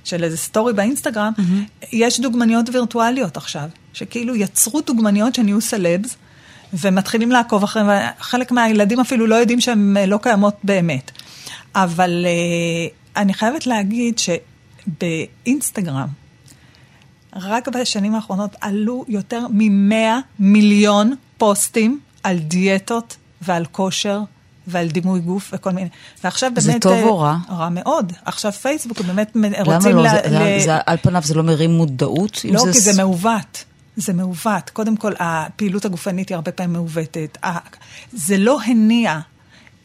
של איזה סטורי באינסטגרם, mm-hmm. יש דוגמניות וירטואליות עכשיו, שכאילו יצרו דוגמניות שנהיו סלבס, ומתחילים לעקוב אחריהם, וחלק מהילדים אפילו לא יודעים שהן אה, לא קיימות באמת. אבל אה, אני חייבת להגיד שבאינסטגרם, רק בשנים האחרונות עלו יותר מ-100 מיליון פוסטים על דיאטות ועל כושר ועל דימוי גוף וכל מיני. ועכשיו
זה
באמת...
טוב
אה,
או רע?
רע מאוד. עכשיו פייסבוק באמת מ-
למה
רוצים...
לא?
ל-
זה,
ל-
זה, על פניו זה לא מרים מודעות?
לא, כי זה מעוות. זה מעוות. קודם כל, הפעילות הגופנית היא הרבה פעמים מעוותת. זה לא הניע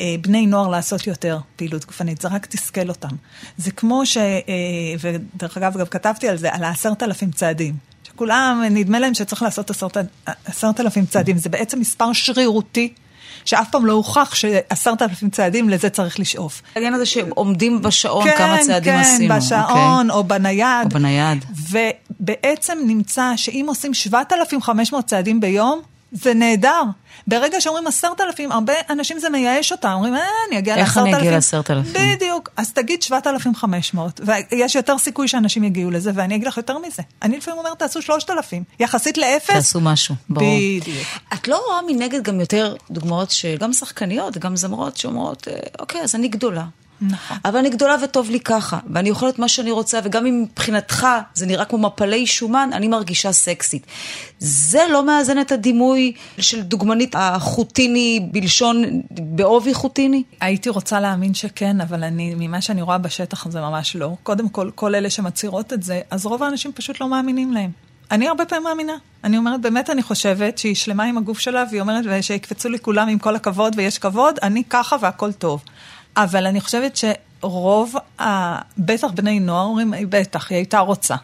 אה, בני נוער לעשות יותר פעילות גופנית, זה רק תסכל אותם. זה כמו ש... אה, ודרך אגב, גם כתבתי על זה, על העשרת אלפים צעדים. שכולם, נדמה להם שצריך לעשות עשרת אלפים צעדים. זה בעצם מספר שרירותי. שאף פעם לא הוכח שעשרת אלפים צעדים, לזה צריך לשאוף.
העניין הזה שעומדים בשעון כמה צעדים
כן,
עשינו.
כן, בשעון או בנייד.
או בנייד.
ובעצם נמצא שאם עושים 7,500 צעדים ביום, זה נהדר. ברגע שאומרים 10,000, הרבה אנשים זה מייאש אותם, אומרים, אה, אני אגיע
איך
ל-10,000.
אני אגיע ל-10,000?
בדיוק. אז תגיד 7,500, ויש יותר סיכוי שאנשים יגיעו לזה, ואני אגיד לך יותר מזה. אני לפעמים אומרת, תעשו 3,000, יחסית לאפס.
תעשו משהו, ברור.
בדיוק.
את לא רואה מנגד גם יותר דוגמאות שגם שחקניות, גם זמרות שאומרות, אה, אוקיי, אז אני גדולה.
נכון.
אבל אני גדולה וטוב לי ככה, ואני אוכלת מה שאני רוצה, וגם אם מבחינתך זה נראה כמו מפלי שומן, אני מרגישה סקסית. זה לא מאזן את הדימוי של דוגמנית החוטיני בלשון, בעובי חוטיני?
הייתי רוצה להאמין שכן, אבל אני, ממה שאני רואה בשטח זה ממש לא. קודם כל, כל אלה שמצהירות את זה, אז רוב האנשים פשוט לא מאמינים להם. אני הרבה פעמים מאמינה. אני אומרת, באמת אני חושבת שהיא שלמה עם הגוף שלה, והיא אומרת, ושיקפצו לי כולם עם כל הכבוד, ויש כבוד, אני ככה והכל טוב. אבל אני חושבת שרוב, ה... בטח בני נוער אומרים, "היא בטח, היא הייתה רוצה.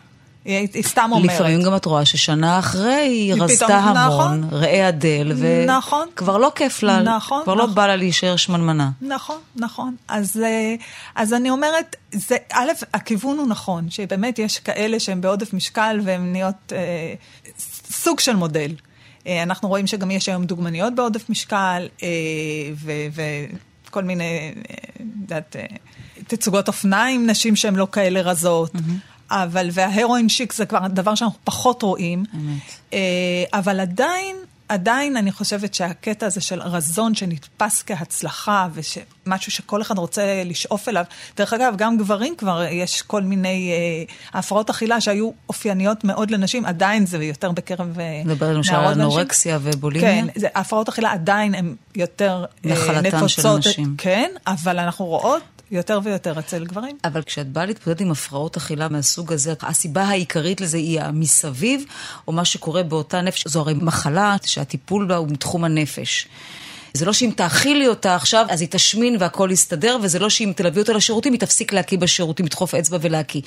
היא, הי- היא סתם אומרת.
לפעמים גם את רואה ששנה אחרי היא רזתה המון,
נכון.
ראה אדל,
נכון.
וכבר לא כיף לה,
נכון,
כבר לא
נכון.
בא לה להישאר שמנמנה.
נכון, נכון. אז, אה, אז אני אומרת, זה, א', הכיוון הוא נכון, שבאמת יש כאלה שהם בעודף משקל והם נהיות אה, סוג של מודל. אה, אנחנו רואים שגם יש היום דוגמניות בעודף משקל, אה, ו- וכל מיני, אה, יודעת, אה, תצוגות אופניים, נשים שהן לא כאלה רזות. אבל, וההרואין שיק זה כבר דבר שאנחנו פחות רואים.
אמת.
אה, אבל עדיין, עדיין אני חושבת שהקטע הזה של רזון שנתפס כהצלחה, ומשהו שכל אחד רוצה לשאוף אליו, דרך אגב, גם גברים כבר יש כל מיני אה, הפרעות אכילה שהיו אופייניות מאוד לנשים, עדיין זה יותר בקרב אה,
מדבר למשל על
נערות ונשים.
אנורקסיה ובולימיה.
כן, זה, הפרעות אכילה עדיין הן יותר אה,
נחלתן
נפוצות.
של נשים.
כן, אבל אנחנו רואות יותר ויותר אצל גברים.
אבל כשאת באה להתמודד עם הפרעות אכילה מהסוג הזה, הסיבה העיקרית לזה היא המסביב, או מה שקורה באותה נפש, זו הרי מחלה שהטיפול בה הוא מתחום הנפש. זה לא שאם תאכילי אותה עכשיו, אז היא תשמין והכל יסתדר, וזה לא שאם תלווי אותה לשירותים, היא תפסיק להקיא בשירותים, לדחוף אצבע ולהקיא.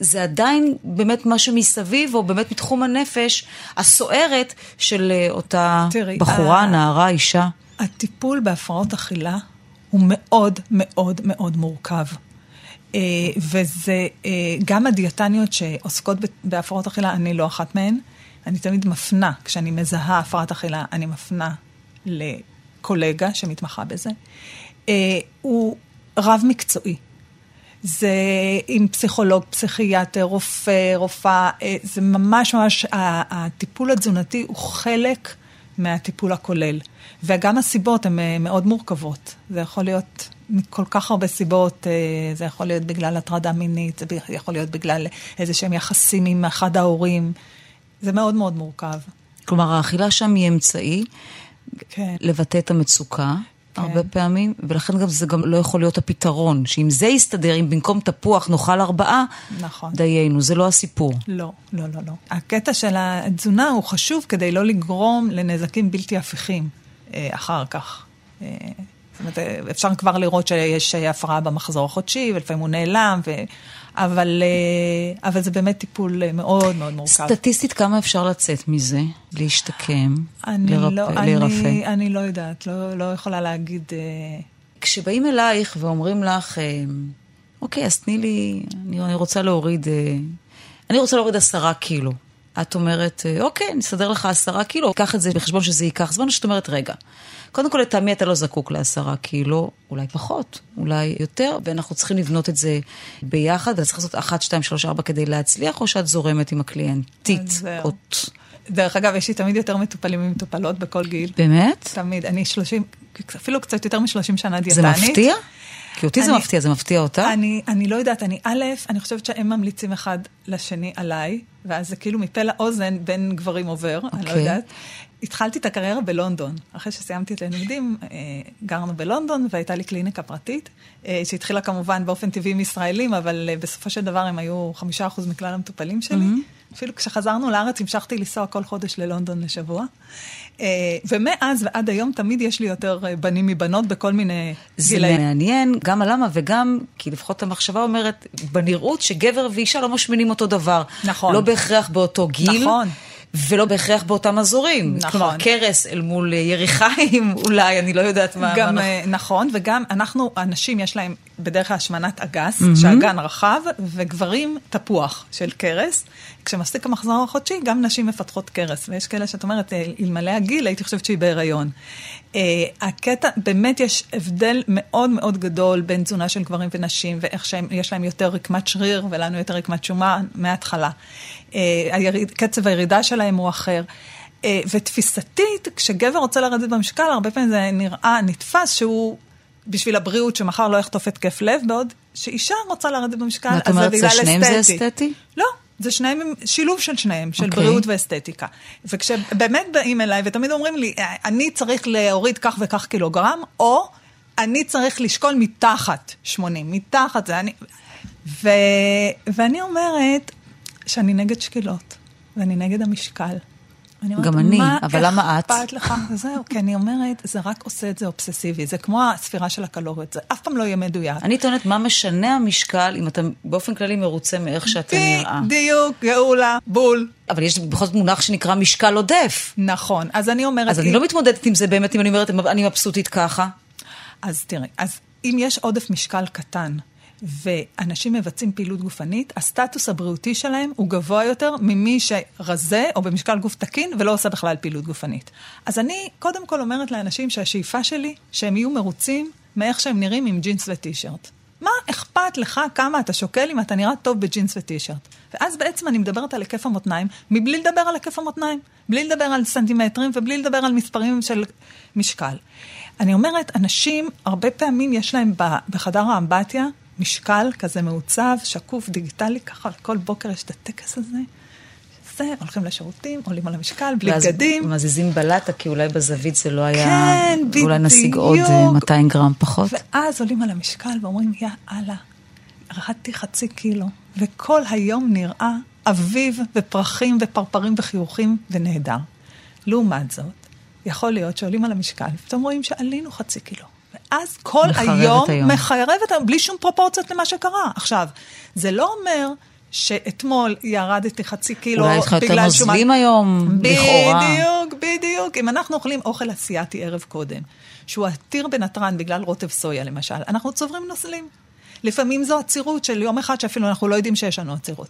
זה עדיין באמת משהו מסביב, או באמת מתחום הנפש הסוערת של אה, אותה
תראי,
בחורה,
ה-
נערה, אישה.
הטיפול בהפרעות אכילה הוא מאוד מאוד מאוד מורכב. אה, וזה, אה, גם הדיאטניות שעוסקות בהפרעות אכילה, אני לא אחת מהן. אני תמיד מפנה, כשאני מזהה הפרעת אכילה, אני מפנה לקולגה שמתמחה בזה. אה, הוא רב מקצועי. זה עם פסיכולוג, פסיכיאטר, רופא, רופאה, אה, זה ממש ממש, הטיפול התזונתי הוא חלק מהטיפול הכולל. וגם הסיבות הן אה, מאוד מורכבות. זה יכול להיות מכל כך הרבה סיבות, אה, זה יכול להיות בגלל הטרדה מינית, זה יכול להיות בגלל איזה שהם יחסים עם אחד ההורים. זה מאוד מאוד מורכב.
כלומר, האכילה שם היא אמצעי
כן.
לבטא את המצוקה.
כן.
הרבה פעמים, ולכן גם זה גם לא יכול להיות הפתרון, שאם זה יסתדר, אם במקום תפוח נאכל ארבעה,
נכון.
דיינו, זה לא הסיפור.
לא, לא, לא, לא. הקטע של התזונה הוא חשוב כדי לא לגרום לנזקים בלתי הפיכים אה, אחר כך. אה, זאת אומרת, אפשר כבר לראות שיש הפרעה במחזור החודשי, ולפעמים הוא נעלם, ו... אבל, אה, אבל זה באמת טיפול אה, מאוד מאוד מורכב.
סטטיסטית, כמה אפשר לצאת מזה? להשתקם?
אני
לרפא-
לא,
להירפא?
אני, אני לא יודעת, לא, לא יכולה להגיד... אה,
כשבאים אלייך ואומרים לך, אוקיי, אז תני לי, אני, אני רוצה להוריד אני רוצה להוריד עשרה קילו. את אומרת, אה, אוקיי, נסדר לך עשרה קילו, קח את זה בחשבון שזה ייקח זמן, או שאת אומרת, רגע, קודם כל לטעמי אתה לא זקוק לעשרה קילו, אולי פחות, אולי יותר, ואנחנו צריכים לבנות את זה ביחד, אתה צריך לעשות אחת, שתיים, שלוש, ארבע כדי להצליח, או שאת זורמת עם הקליינטית?
אז זהו.
או...
דרך אגב, יש לי תמיד יותר מטופלים ממטופלות בכל גיל.
באמת?
תמיד. אני 30, אפילו קצת יותר מ-30 שנה
זה
דיאטנית.
מפתיע? כי אותי זה
אני-
מפתיע, זה מפתיע אותה?
אני, אני לא יודעת, אני א', אני חושבת שהם ממליצים אחד לשני עליי, ואז זה כאילו מפה לאוזן בין גברים עובר, אני לא
אוקיי.
יודעת. התחלתי את הקריירה בלונדון. אחרי שסיימתי את הלימודים, אה, גרנו בלונדון והייתה לי קליניקה פרטית, אה, שהתחילה כמובן באופן טבעי עם ישראלים, אבל אה, בסופו של דבר הם היו חמישה אחוז מכלל המטופלים שלי. אפילו כשחזרנו לארץ המשכתי לנסוע כל חודש ללונדון לשבוע. ומאז ועד היום תמיד יש לי יותר בנים מבנות בכל מיני
זה
גילאים.
מעניין, גם הלמה וגם, כי לפחות המחשבה אומרת, בנראות שגבר ואישה לא משמינים אותו דבר.
נכון.
לא בהכרח באותו גיל.
נכון.
ולא בהכרח באותם אזורים.
נכון.
כלומר, קרס אל מול אה, יריחיים, אולי, אני לא יודעת מה...
גם,
מה
אה, נכון, וגם אנחנו, אנשים יש להם בדרך כלל השמנת אגס, mm-hmm. שהגן רחב, וגברים תפוח של קרס. כשמפסיק המחזור החודשי, גם נשים מפתחות קרס, ויש כאלה שאת אומרת, אה, אלמלא הגיל, הייתי חושבת שהיא בהיריון. אה, הקטע, באמת יש הבדל מאוד מאוד גדול בין תזונה של גברים ונשים, ואיך שיש להם יותר רקמת שריר, ולנו יותר רקמת שומן מההתחלה. אה, היריד, קצב הירידה שלהם הוא אחר. אה, ותפיסתית, כשגבר רוצה לרדת במשקל, הרבה פעמים זה נראה, נתפס שהוא בשביל הבריאות, שמחר לא יחטוף התקף לב, בעוד שאישה רוצה לרדת במשקל, אז זה
אומרת, זה
בגלל
שניהם זה
אסתטי.
אסתטי?
לא, זה שניהם, שילוב של שניהם, של
אוקיי.
בריאות ואסתטיקה. וכשבאמת באים אליי ותמיד אומרים לי, אני צריך להוריד כך וכך קילוגרם, או אני צריך לשקול מתחת 80, מתחת זה, אני... ו... ואני אומרת שאני נגד שקילות, ואני נגד המשקל. ואני אומרת,
גם אני,
"מה
אבל למה את?"
אכפת לך? זהו, כי אני אומרת, זה רק עושה את זה אובססיבי, זה כמו הספירה של הקלוריות, זה אף פעם לא יהיה מדויק.
אני טוענת, מה משנה המשקל אם אתה באופן כללי מרוצה מאיך שאתה נראה?
בדיוק, גאולה, בול.
אבל יש בכל זאת מונח שנקרא משקל עודף.
נכון, אז אני אומרת...
אז אני לא מתמודדת עם זה באמת, אם אני אומרת, אני מבסוטית ככה.
אז תראי, אז אם יש עודף משקל קטן, ואנשים מבצעים פעילות גופנית, הסטטוס הבריאותי שלהם הוא גבוה יותר ממי שרזה או במשקל גוף תקין ולא עושה בכלל פעילות גופנית. אז אני קודם כל אומרת לאנשים שהשאיפה שלי, שהם יהיו מרוצים מאיך שהם נראים עם ג'ינס וטישרט. מה אכפת לך כמה אתה שוקל אם אתה נראה טוב בג'ינס וטישרט? ואז בעצם אני מדברת על היקף המותניים, מבלי לדבר על היקף המותניים, בלי לדבר על סנטימטרים ובלי לדבר על מספרים של משקל. אני אומרת, אנשים, הרבה פעמים יש להם בחדר האמבטיה משקל כזה מעוצב, שקוף, דיגיטלי, ככה כל בוקר יש את הטקס הזה. זה, הולכים לשירותים, עולים על המשקל, בלי
ואז
בגדים.
מזיזים בלטה, כי אולי בזווית זה לא היה...
כן,
אולי נשיג
בדיוק.
עוד אה, 200 גרם פחות.
ואז עולים על המשקל ואומרים, יא אללה, ירדתי חצי קילו, וכל היום נראה אביב ופרחים ופרפרים וחיוכים ונהדר. לעומת זאת, יכול להיות שעולים על המשקל, ופתאום רואים שעלינו חצי קילו. ואז כל היום,
היום.
מחרבת היום, בלי שום פרופורציות למה שקרה. עכשיו, זה לא אומר שאתמול ירדתי חצי קילו
אולי יש לך יותר
בגלל
נוזלים היום, לכאורה.
בדיוק, בדיוק. אם אנחנו אוכלים אוכל אסיאתי ערב קודם, שהוא עתיר בנתרן בגלל רוטב סויה למשל, אנחנו צוברים נוזלים. לפעמים זו עצירות של יום אחד שאפילו אנחנו לא יודעים שיש לנו עצירות.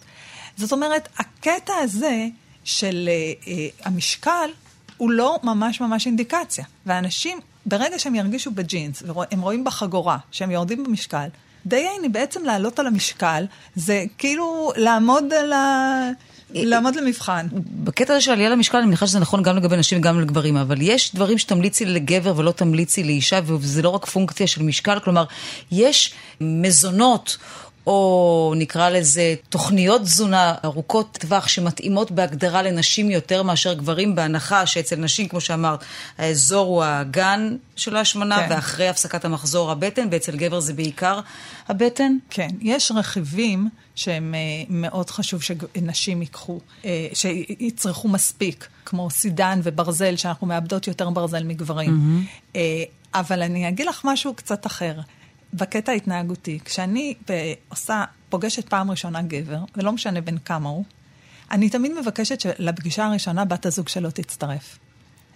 זאת אומרת, הקטע הזה של uh, uh, המשקל הוא לא ממש ממש אינדיקציה. ואנשים, ברגע שהם ירגישו בג'ינס, והם רואים בחגורה שהם יורדים במשקל, די אני בעצם לעלות על המשקל, זה כאילו לעמוד על ה... לעמוד למבחן.
בקטע הזה של עלייה למשקל, אני מניחה שזה נכון גם לגבי נשים וגם לגברים, אבל יש דברים שתמליצי לגבר ולא תמליצי לאישה, וזה לא רק פונקציה של משקל, כלומר, יש מזונות. או נקרא לזה תוכניות תזונה ארוכות טווח שמתאימות בהגדרה לנשים יותר מאשר גברים, בהנחה שאצל נשים, כמו שאמרת, האזור הוא הגן של ההשמנה,
כן.
ואחרי הפסקת המחזור הבטן, ואצל גבר זה בעיקר הבטן.
כן, יש רכיבים שהם אה, מאוד חשוב שנשים ייקחו, אה, שיצרכו מספיק, כמו סידן וברזל, שאנחנו מאבדות יותר ברזל מגברים. Mm-hmm. אבל אני אגיד לך משהו קצת אחר. בקטע ההתנהגותי, כשאני עושה, פוגשת פעם ראשונה גבר, ולא משנה בין כמה הוא, אני תמיד מבקשת שלפגישה הראשונה בת הזוג שלו תצטרף.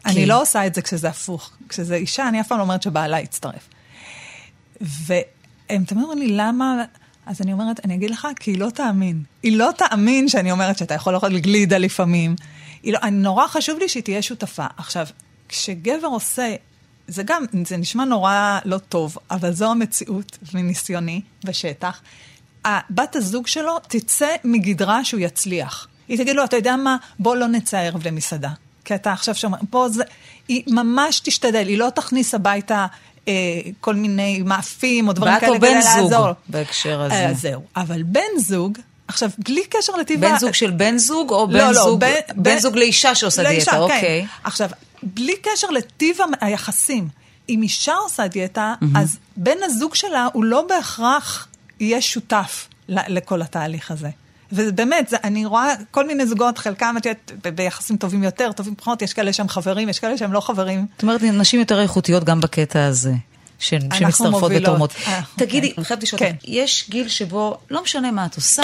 כן.
אני לא עושה את זה כשזה הפוך. כשזה אישה, אני אף פעם לא אומרת שבעלה יצטרף. והם תמיד אומרים לי, למה אז אני אומרת, אני אגיד לך, כי היא לא תאמין. היא לא תאמין שאני אומרת שאתה יכול לאכול גלידה לפעמים. היא לא, נורא חשוב לי שהיא תהיה שותפה. עכשיו, כשגבר עושה, זה גם, זה נשמע נורא לא טוב, אבל זו המציאות מניסיוני בשטח. בת הזוג שלו תצא מגדרה שהוא יצליח. היא תגיד לו, אתה יודע מה, בוא לא נצא הערב למסעדה. כי אתה עכשיו שומע, בוא זה... היא ממש תשתדל, היא לא תכניס הביתה אה, כל מיני מאפים או דברים כאלה
כדי לעזור. בת או בן זוג בהקשר הזה.
אה, זהו. אבל בן זוג, עכשיו, בלי קשר לטבע...
בן זוג של בן זוג או בן, לא, לא, זוג, בן, בן זוג לאישה שעושה לאישה, דיאטה, כן. אוקיי.
עכשיו, בלי קשר לטיב היחסים, אם אישה עושה דיאטה, mm-hmm. אז בן הזוג שלה הוא לא בהכרח יהיה שותף לכל התהליך הזה. ובאמת, זה, אני רואה כל מיני זוגות, חלקם, את יודעת, ביחסים טובים יותר, טובים פחות, יש כאלה שהם חברים, יש כאלה שהם לא חברים.
זאת אומרת, נשים יותר איכותיות גם בקטע הזה. שמצטרפות ותורמות. תגידי, אני חייבת לשאול אותך, כן. יש גיל שבו, לא משנה מה את עושה,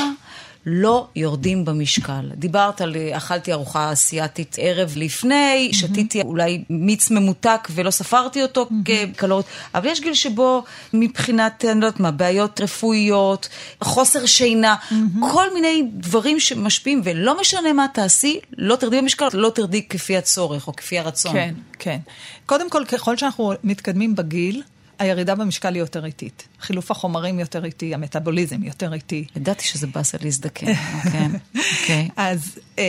לא יורדים במשקל. דיברת על אכלתי ארוחה אסיאתית ערב לפני, mm-hmm. שתיתי אולי מיץ ממותק ולא ספרתי אותו mm-hmm. כקלוריות, אבל יש גיל שבו מבחינת, אני לא יודעת מה, בעיות רפואיות, חוסר שינה, mm-hmm. כל מיני דברים שמשפיעים, ולא משנה מה תעשי, לא תרדי במשקל, לא תרדי כפי הצורך או כפי הרצון.
כן, כן. קודם כל, ככל שאנחנו מתקדמים בגיל, הירידה במשקל היא יותר איטית. חילוף החומרים יותר איטי, המטאבוליזם יותר איטי.
ידעתי שזה באסה להזדקן. אוקיי.
אז אה,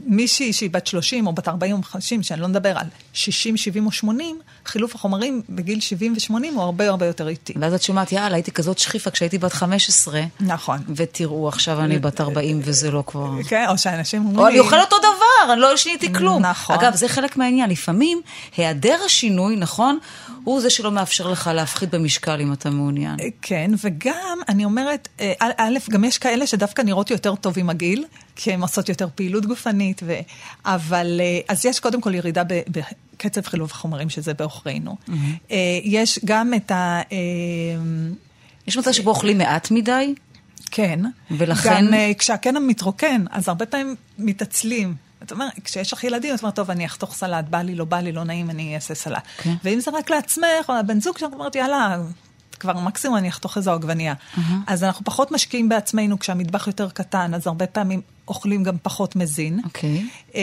מישהי שהיא בת 30 או בת 40 או 50, שאני לא מדבר על 60, 70 או 80, חילוף החומרים בגיל 70 ו-80 הוא הרבה הרבה יותר איטי.
ואז את שומעת, יאללה, הייתי כזאת שכיפה כשהייתי בת 15.
נכון.
ותראו, עכשיו אני בת 40 וזה לא כבר...
כן, או שאנשים אומרים.
או אני אוכל אותו דבר, אני לא שיניתי כלום. נכון. אגב, זה חלק מהעניין. לפעמים, היעדר השינוי, נכון, הוא זה שלא מאפשר לך להפחית במשקל אם אתה מעוניין.
כן, וגם, אני אומרת, אה, א', גם יש כאלה שדווקא נראות יותר טוב עם הגיל, כי הן עושות יותר פעילות גופנית, ו... אבל, אה, אז יש קודם כל ירידה ב... בקצב חילוב החומרים, שזה בעוכרינו. Mm-hmm. יש גם את ה...
יש מצב שבו אוכלים מעט מדי?
כן.
ולכן...
גם כשהקן מתרוקן, אז הרבה פעמים מתעצלים. את אומרת, כשיש לך ילדים, את אומרת, טוב, אני אחתוך סלט, בא לי, לא בא לי, לא נעים, אני אעשה סלט. Okay. כן. ואם זה רק לעצמך, או לבן זוג שלך, אומרת, יאללה, כבר מקסימום אני אחתוך איזו עגבנייה. Mm-hmm. אז אנחנו פחות משקיעים בעצמנו, כשהמטבח יותר קטן, אז הרבה פעמים אוכלים גם פחות מזין.
אוקיי.
Okay. אה,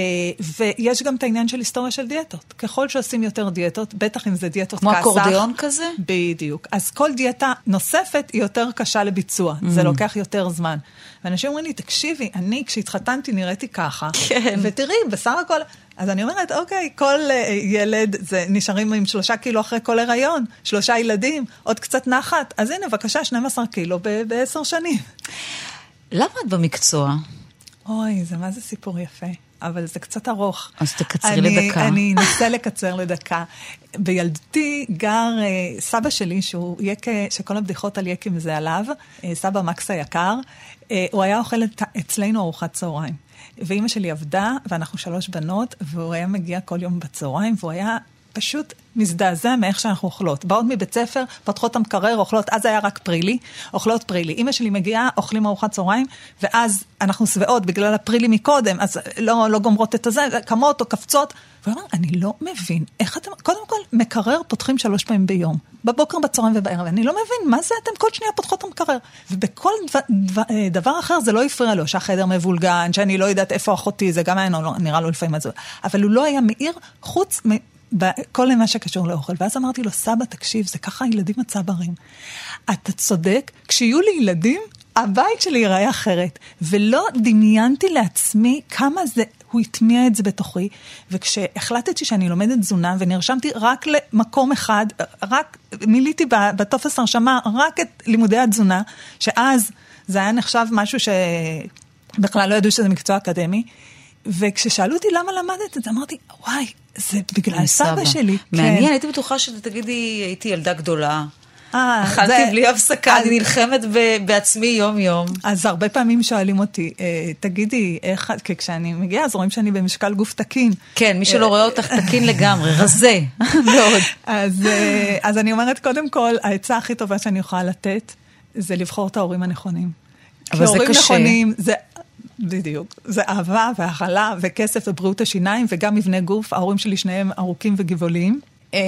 ויש גם את העניין של היסטוריה של דיאטות. ככל שעושים יותר דיאטות, בטח אם זה דיאטות
כמו כסח. כמו אקורדיון כזה?
בדיוק. אז כל דיאטה נוספת היא יותר קשה לביצוע. Mm-hmm. זה לוקח יותר זמן. ואנשים אומרים לי, תקשיבי, אני כשהתחתנתי נראיתי ככה.
כן.
ותראי, בסך הכל... אז אני אומרת, אוקיי, כל uh, ילד, זה נשארים עם שלושה קילו אחרי כל הריון, שלושה ילדים, עוד קצת נחת, אז הנה, בבקשה, 12 קילו בעשר שנים.
למה את במקצוע?
אוי, זה מה זה סיפור יפה. אבל זה קצת ארוך.
אז תקצרי אני, לדקה.
אני אנסה לקצר לדקה. בילדותי גר uh, סבא שלי, שהוא יקה, שכל הבדיחות על יקים זה עליו, uh, סבא מקס היקר, uh, הוא היה אוכל את, אצלנו ארוחת צהריים. ואימא שלי עבדה, ואנחנו שלוש בנות, והוא היה מגיע כל יום בצהריים, והוא היה פשוט מזדעזע מאיך שאנחנו אוכלות. באות מבית ספר, פותחות את המקרר, אוכלות, אז היה רק פרילי, אוכלות פרילי. אימא שלי מגיעה, אוכלים ארוחת צהריים, ואז אנחנו שבעות בגלל הפרילי מקודם, אז לא, לא גומרות את הזה, קמות או קפצות. והוא אמר, אני לא מבין, איך אתם, קודם כל, מקרר פותחים שלוש פעמים ביום, בבוקר, בצהריים ובערב, אני לא מבין, מה זה אתם כל שנייה פותחות את המקרר? ובכל דבר, דבר, דבר אחר זה לא הפריע לו, שהחדר מבולגן, שאני לא יודעת איפה אחותי, זה גם היה נראה לו לפעמים, אבל הוא לא היה מאיר, חוץ בכל מה שקשור לאוכל. ואז אמרתי לו, סבא, תקשיב, זה ככה הילדים הצברים. אתה צודק, כשיהיו לי ילדים, הבית שלי ייראה אחרת. ולא דמיינתי לעצמי כמה זה, הוא הטמיע את זה בתוכי. וכשהחלטתי שאני לומדת תזונה, ונרשמתי רק למקום אחד, רק מילאתי בטופס הרשמה רק את לימודי התזונה, שאז זה היה נחשב משהו שבכלל לא ידעו שזה מקצוע אקדמי. וכששאלו אותי למה למדת את זה, אמרתי, וואי, זה בגלל סבא שלי.
מעניין, כן. הייתי בטוחה שתגידי, הייתי ילדה גדולה. אה, אכלתי זה... בלי הפסקה, אני נלחמת בעצמי יום-יום.
אז הרבה פעמים שואלים אותי, אה, תגידי, איך, כי כשאני מגיעה, אז רואים שאני במשקל גוף תקין.
כן, מי שלא רואה אותך תקין לגמרי, רזה, מאוד.
אז, אה, אז אני אומרת, קודם כל, העצה הכי טובה שאני יכולה לתת, זה לבחור את ההורים הנכונים.
אבל זה קשה. כי הורים נכונים,
זה בדיוק. זה אהבה והכלה וכסף ובריאות השיניים וגם מבנה גוף. ההורים שלי שניהם ארוכים וגבעוליים. אה,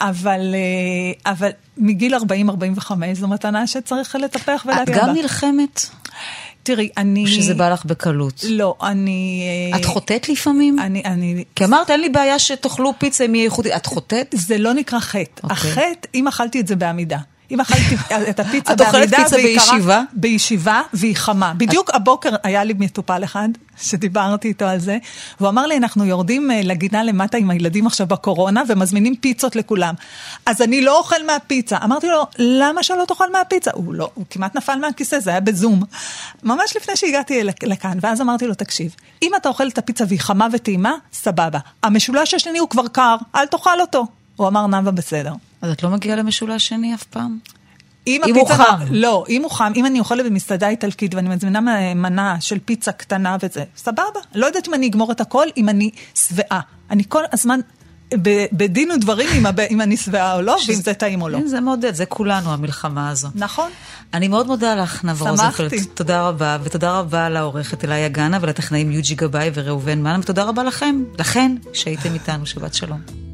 אבל, אה, אבל מגיל 40-45 זו מתנה שצריך לטפח
את
ולהגיע בה.
גם נלחמת?
תראי, אני...
שזה בא לך בקלות?
לא, אני... אה,
את חוטאת לפעמים?
אני, אני...
כי אמרת, אין לי בעיה שתאכלו פיצה אם יהיה איכותית. את חוטאת?
זה לא נקרא חטא.
אוקיי.
החטא, אם אכלתי את זה בעמידה. אם אכלתי את הפיצה
את אוכלת
בעמידה,
פיצה בישיבה?
בישיבה, והיא חמה. בדיוק הבוקר היה לי מטופל אחד, שדיברתי איתו על זה, והוא אמר לי, אנחנו יורדים אה, לגינה למטה עם הילדים עכשיו בקורונה, ומזמינים פיצות לכולם. אז אני לא אוכל מהפיצה. אמרתי לו, למה שלא תאכל מהפיצה? הוא לא, הוא כמעט נפל מהכיסא, זה היה בזום. ממש לפני שהגעתי לכ- לכאן, ואז אמרתי לו, תקשיב, אם אתה אוכל את הפיצה והיא חמה וטעימה, סבבה. המשולש השני הוא כבר קר, אל תאכל אותו. הוא אמר, נאוה, בסדר.
אז את לא מגיעה למשולש שני אף פעם?
אם,
אם הוא חם.
לא, אם הוא חם, אם אני אוכלת במסעדה איטלקית ואני מזמינה מנה של פיצה קטנה וזה, סבבה. לא יודעת אם אני אגמור את הכל, אם אני שבעה. אני כל הזמן בדין ודברים אם, אם אני שבעה או לא, ואם זה טעים או לא.
כן, זה מעודד, זה כולנו, המלחמה הזו.
נכון.
אני מאוד מודה לך, נאוה
שמחתי.
רוזנפלד. תודה רבה, ותודה רבה לעורכת אליה גאנה ולטכנאים יוג'י גבאי וראובן מן, ותודה רבה לכם, לכן, שהייתם איתנו, שבת שלום.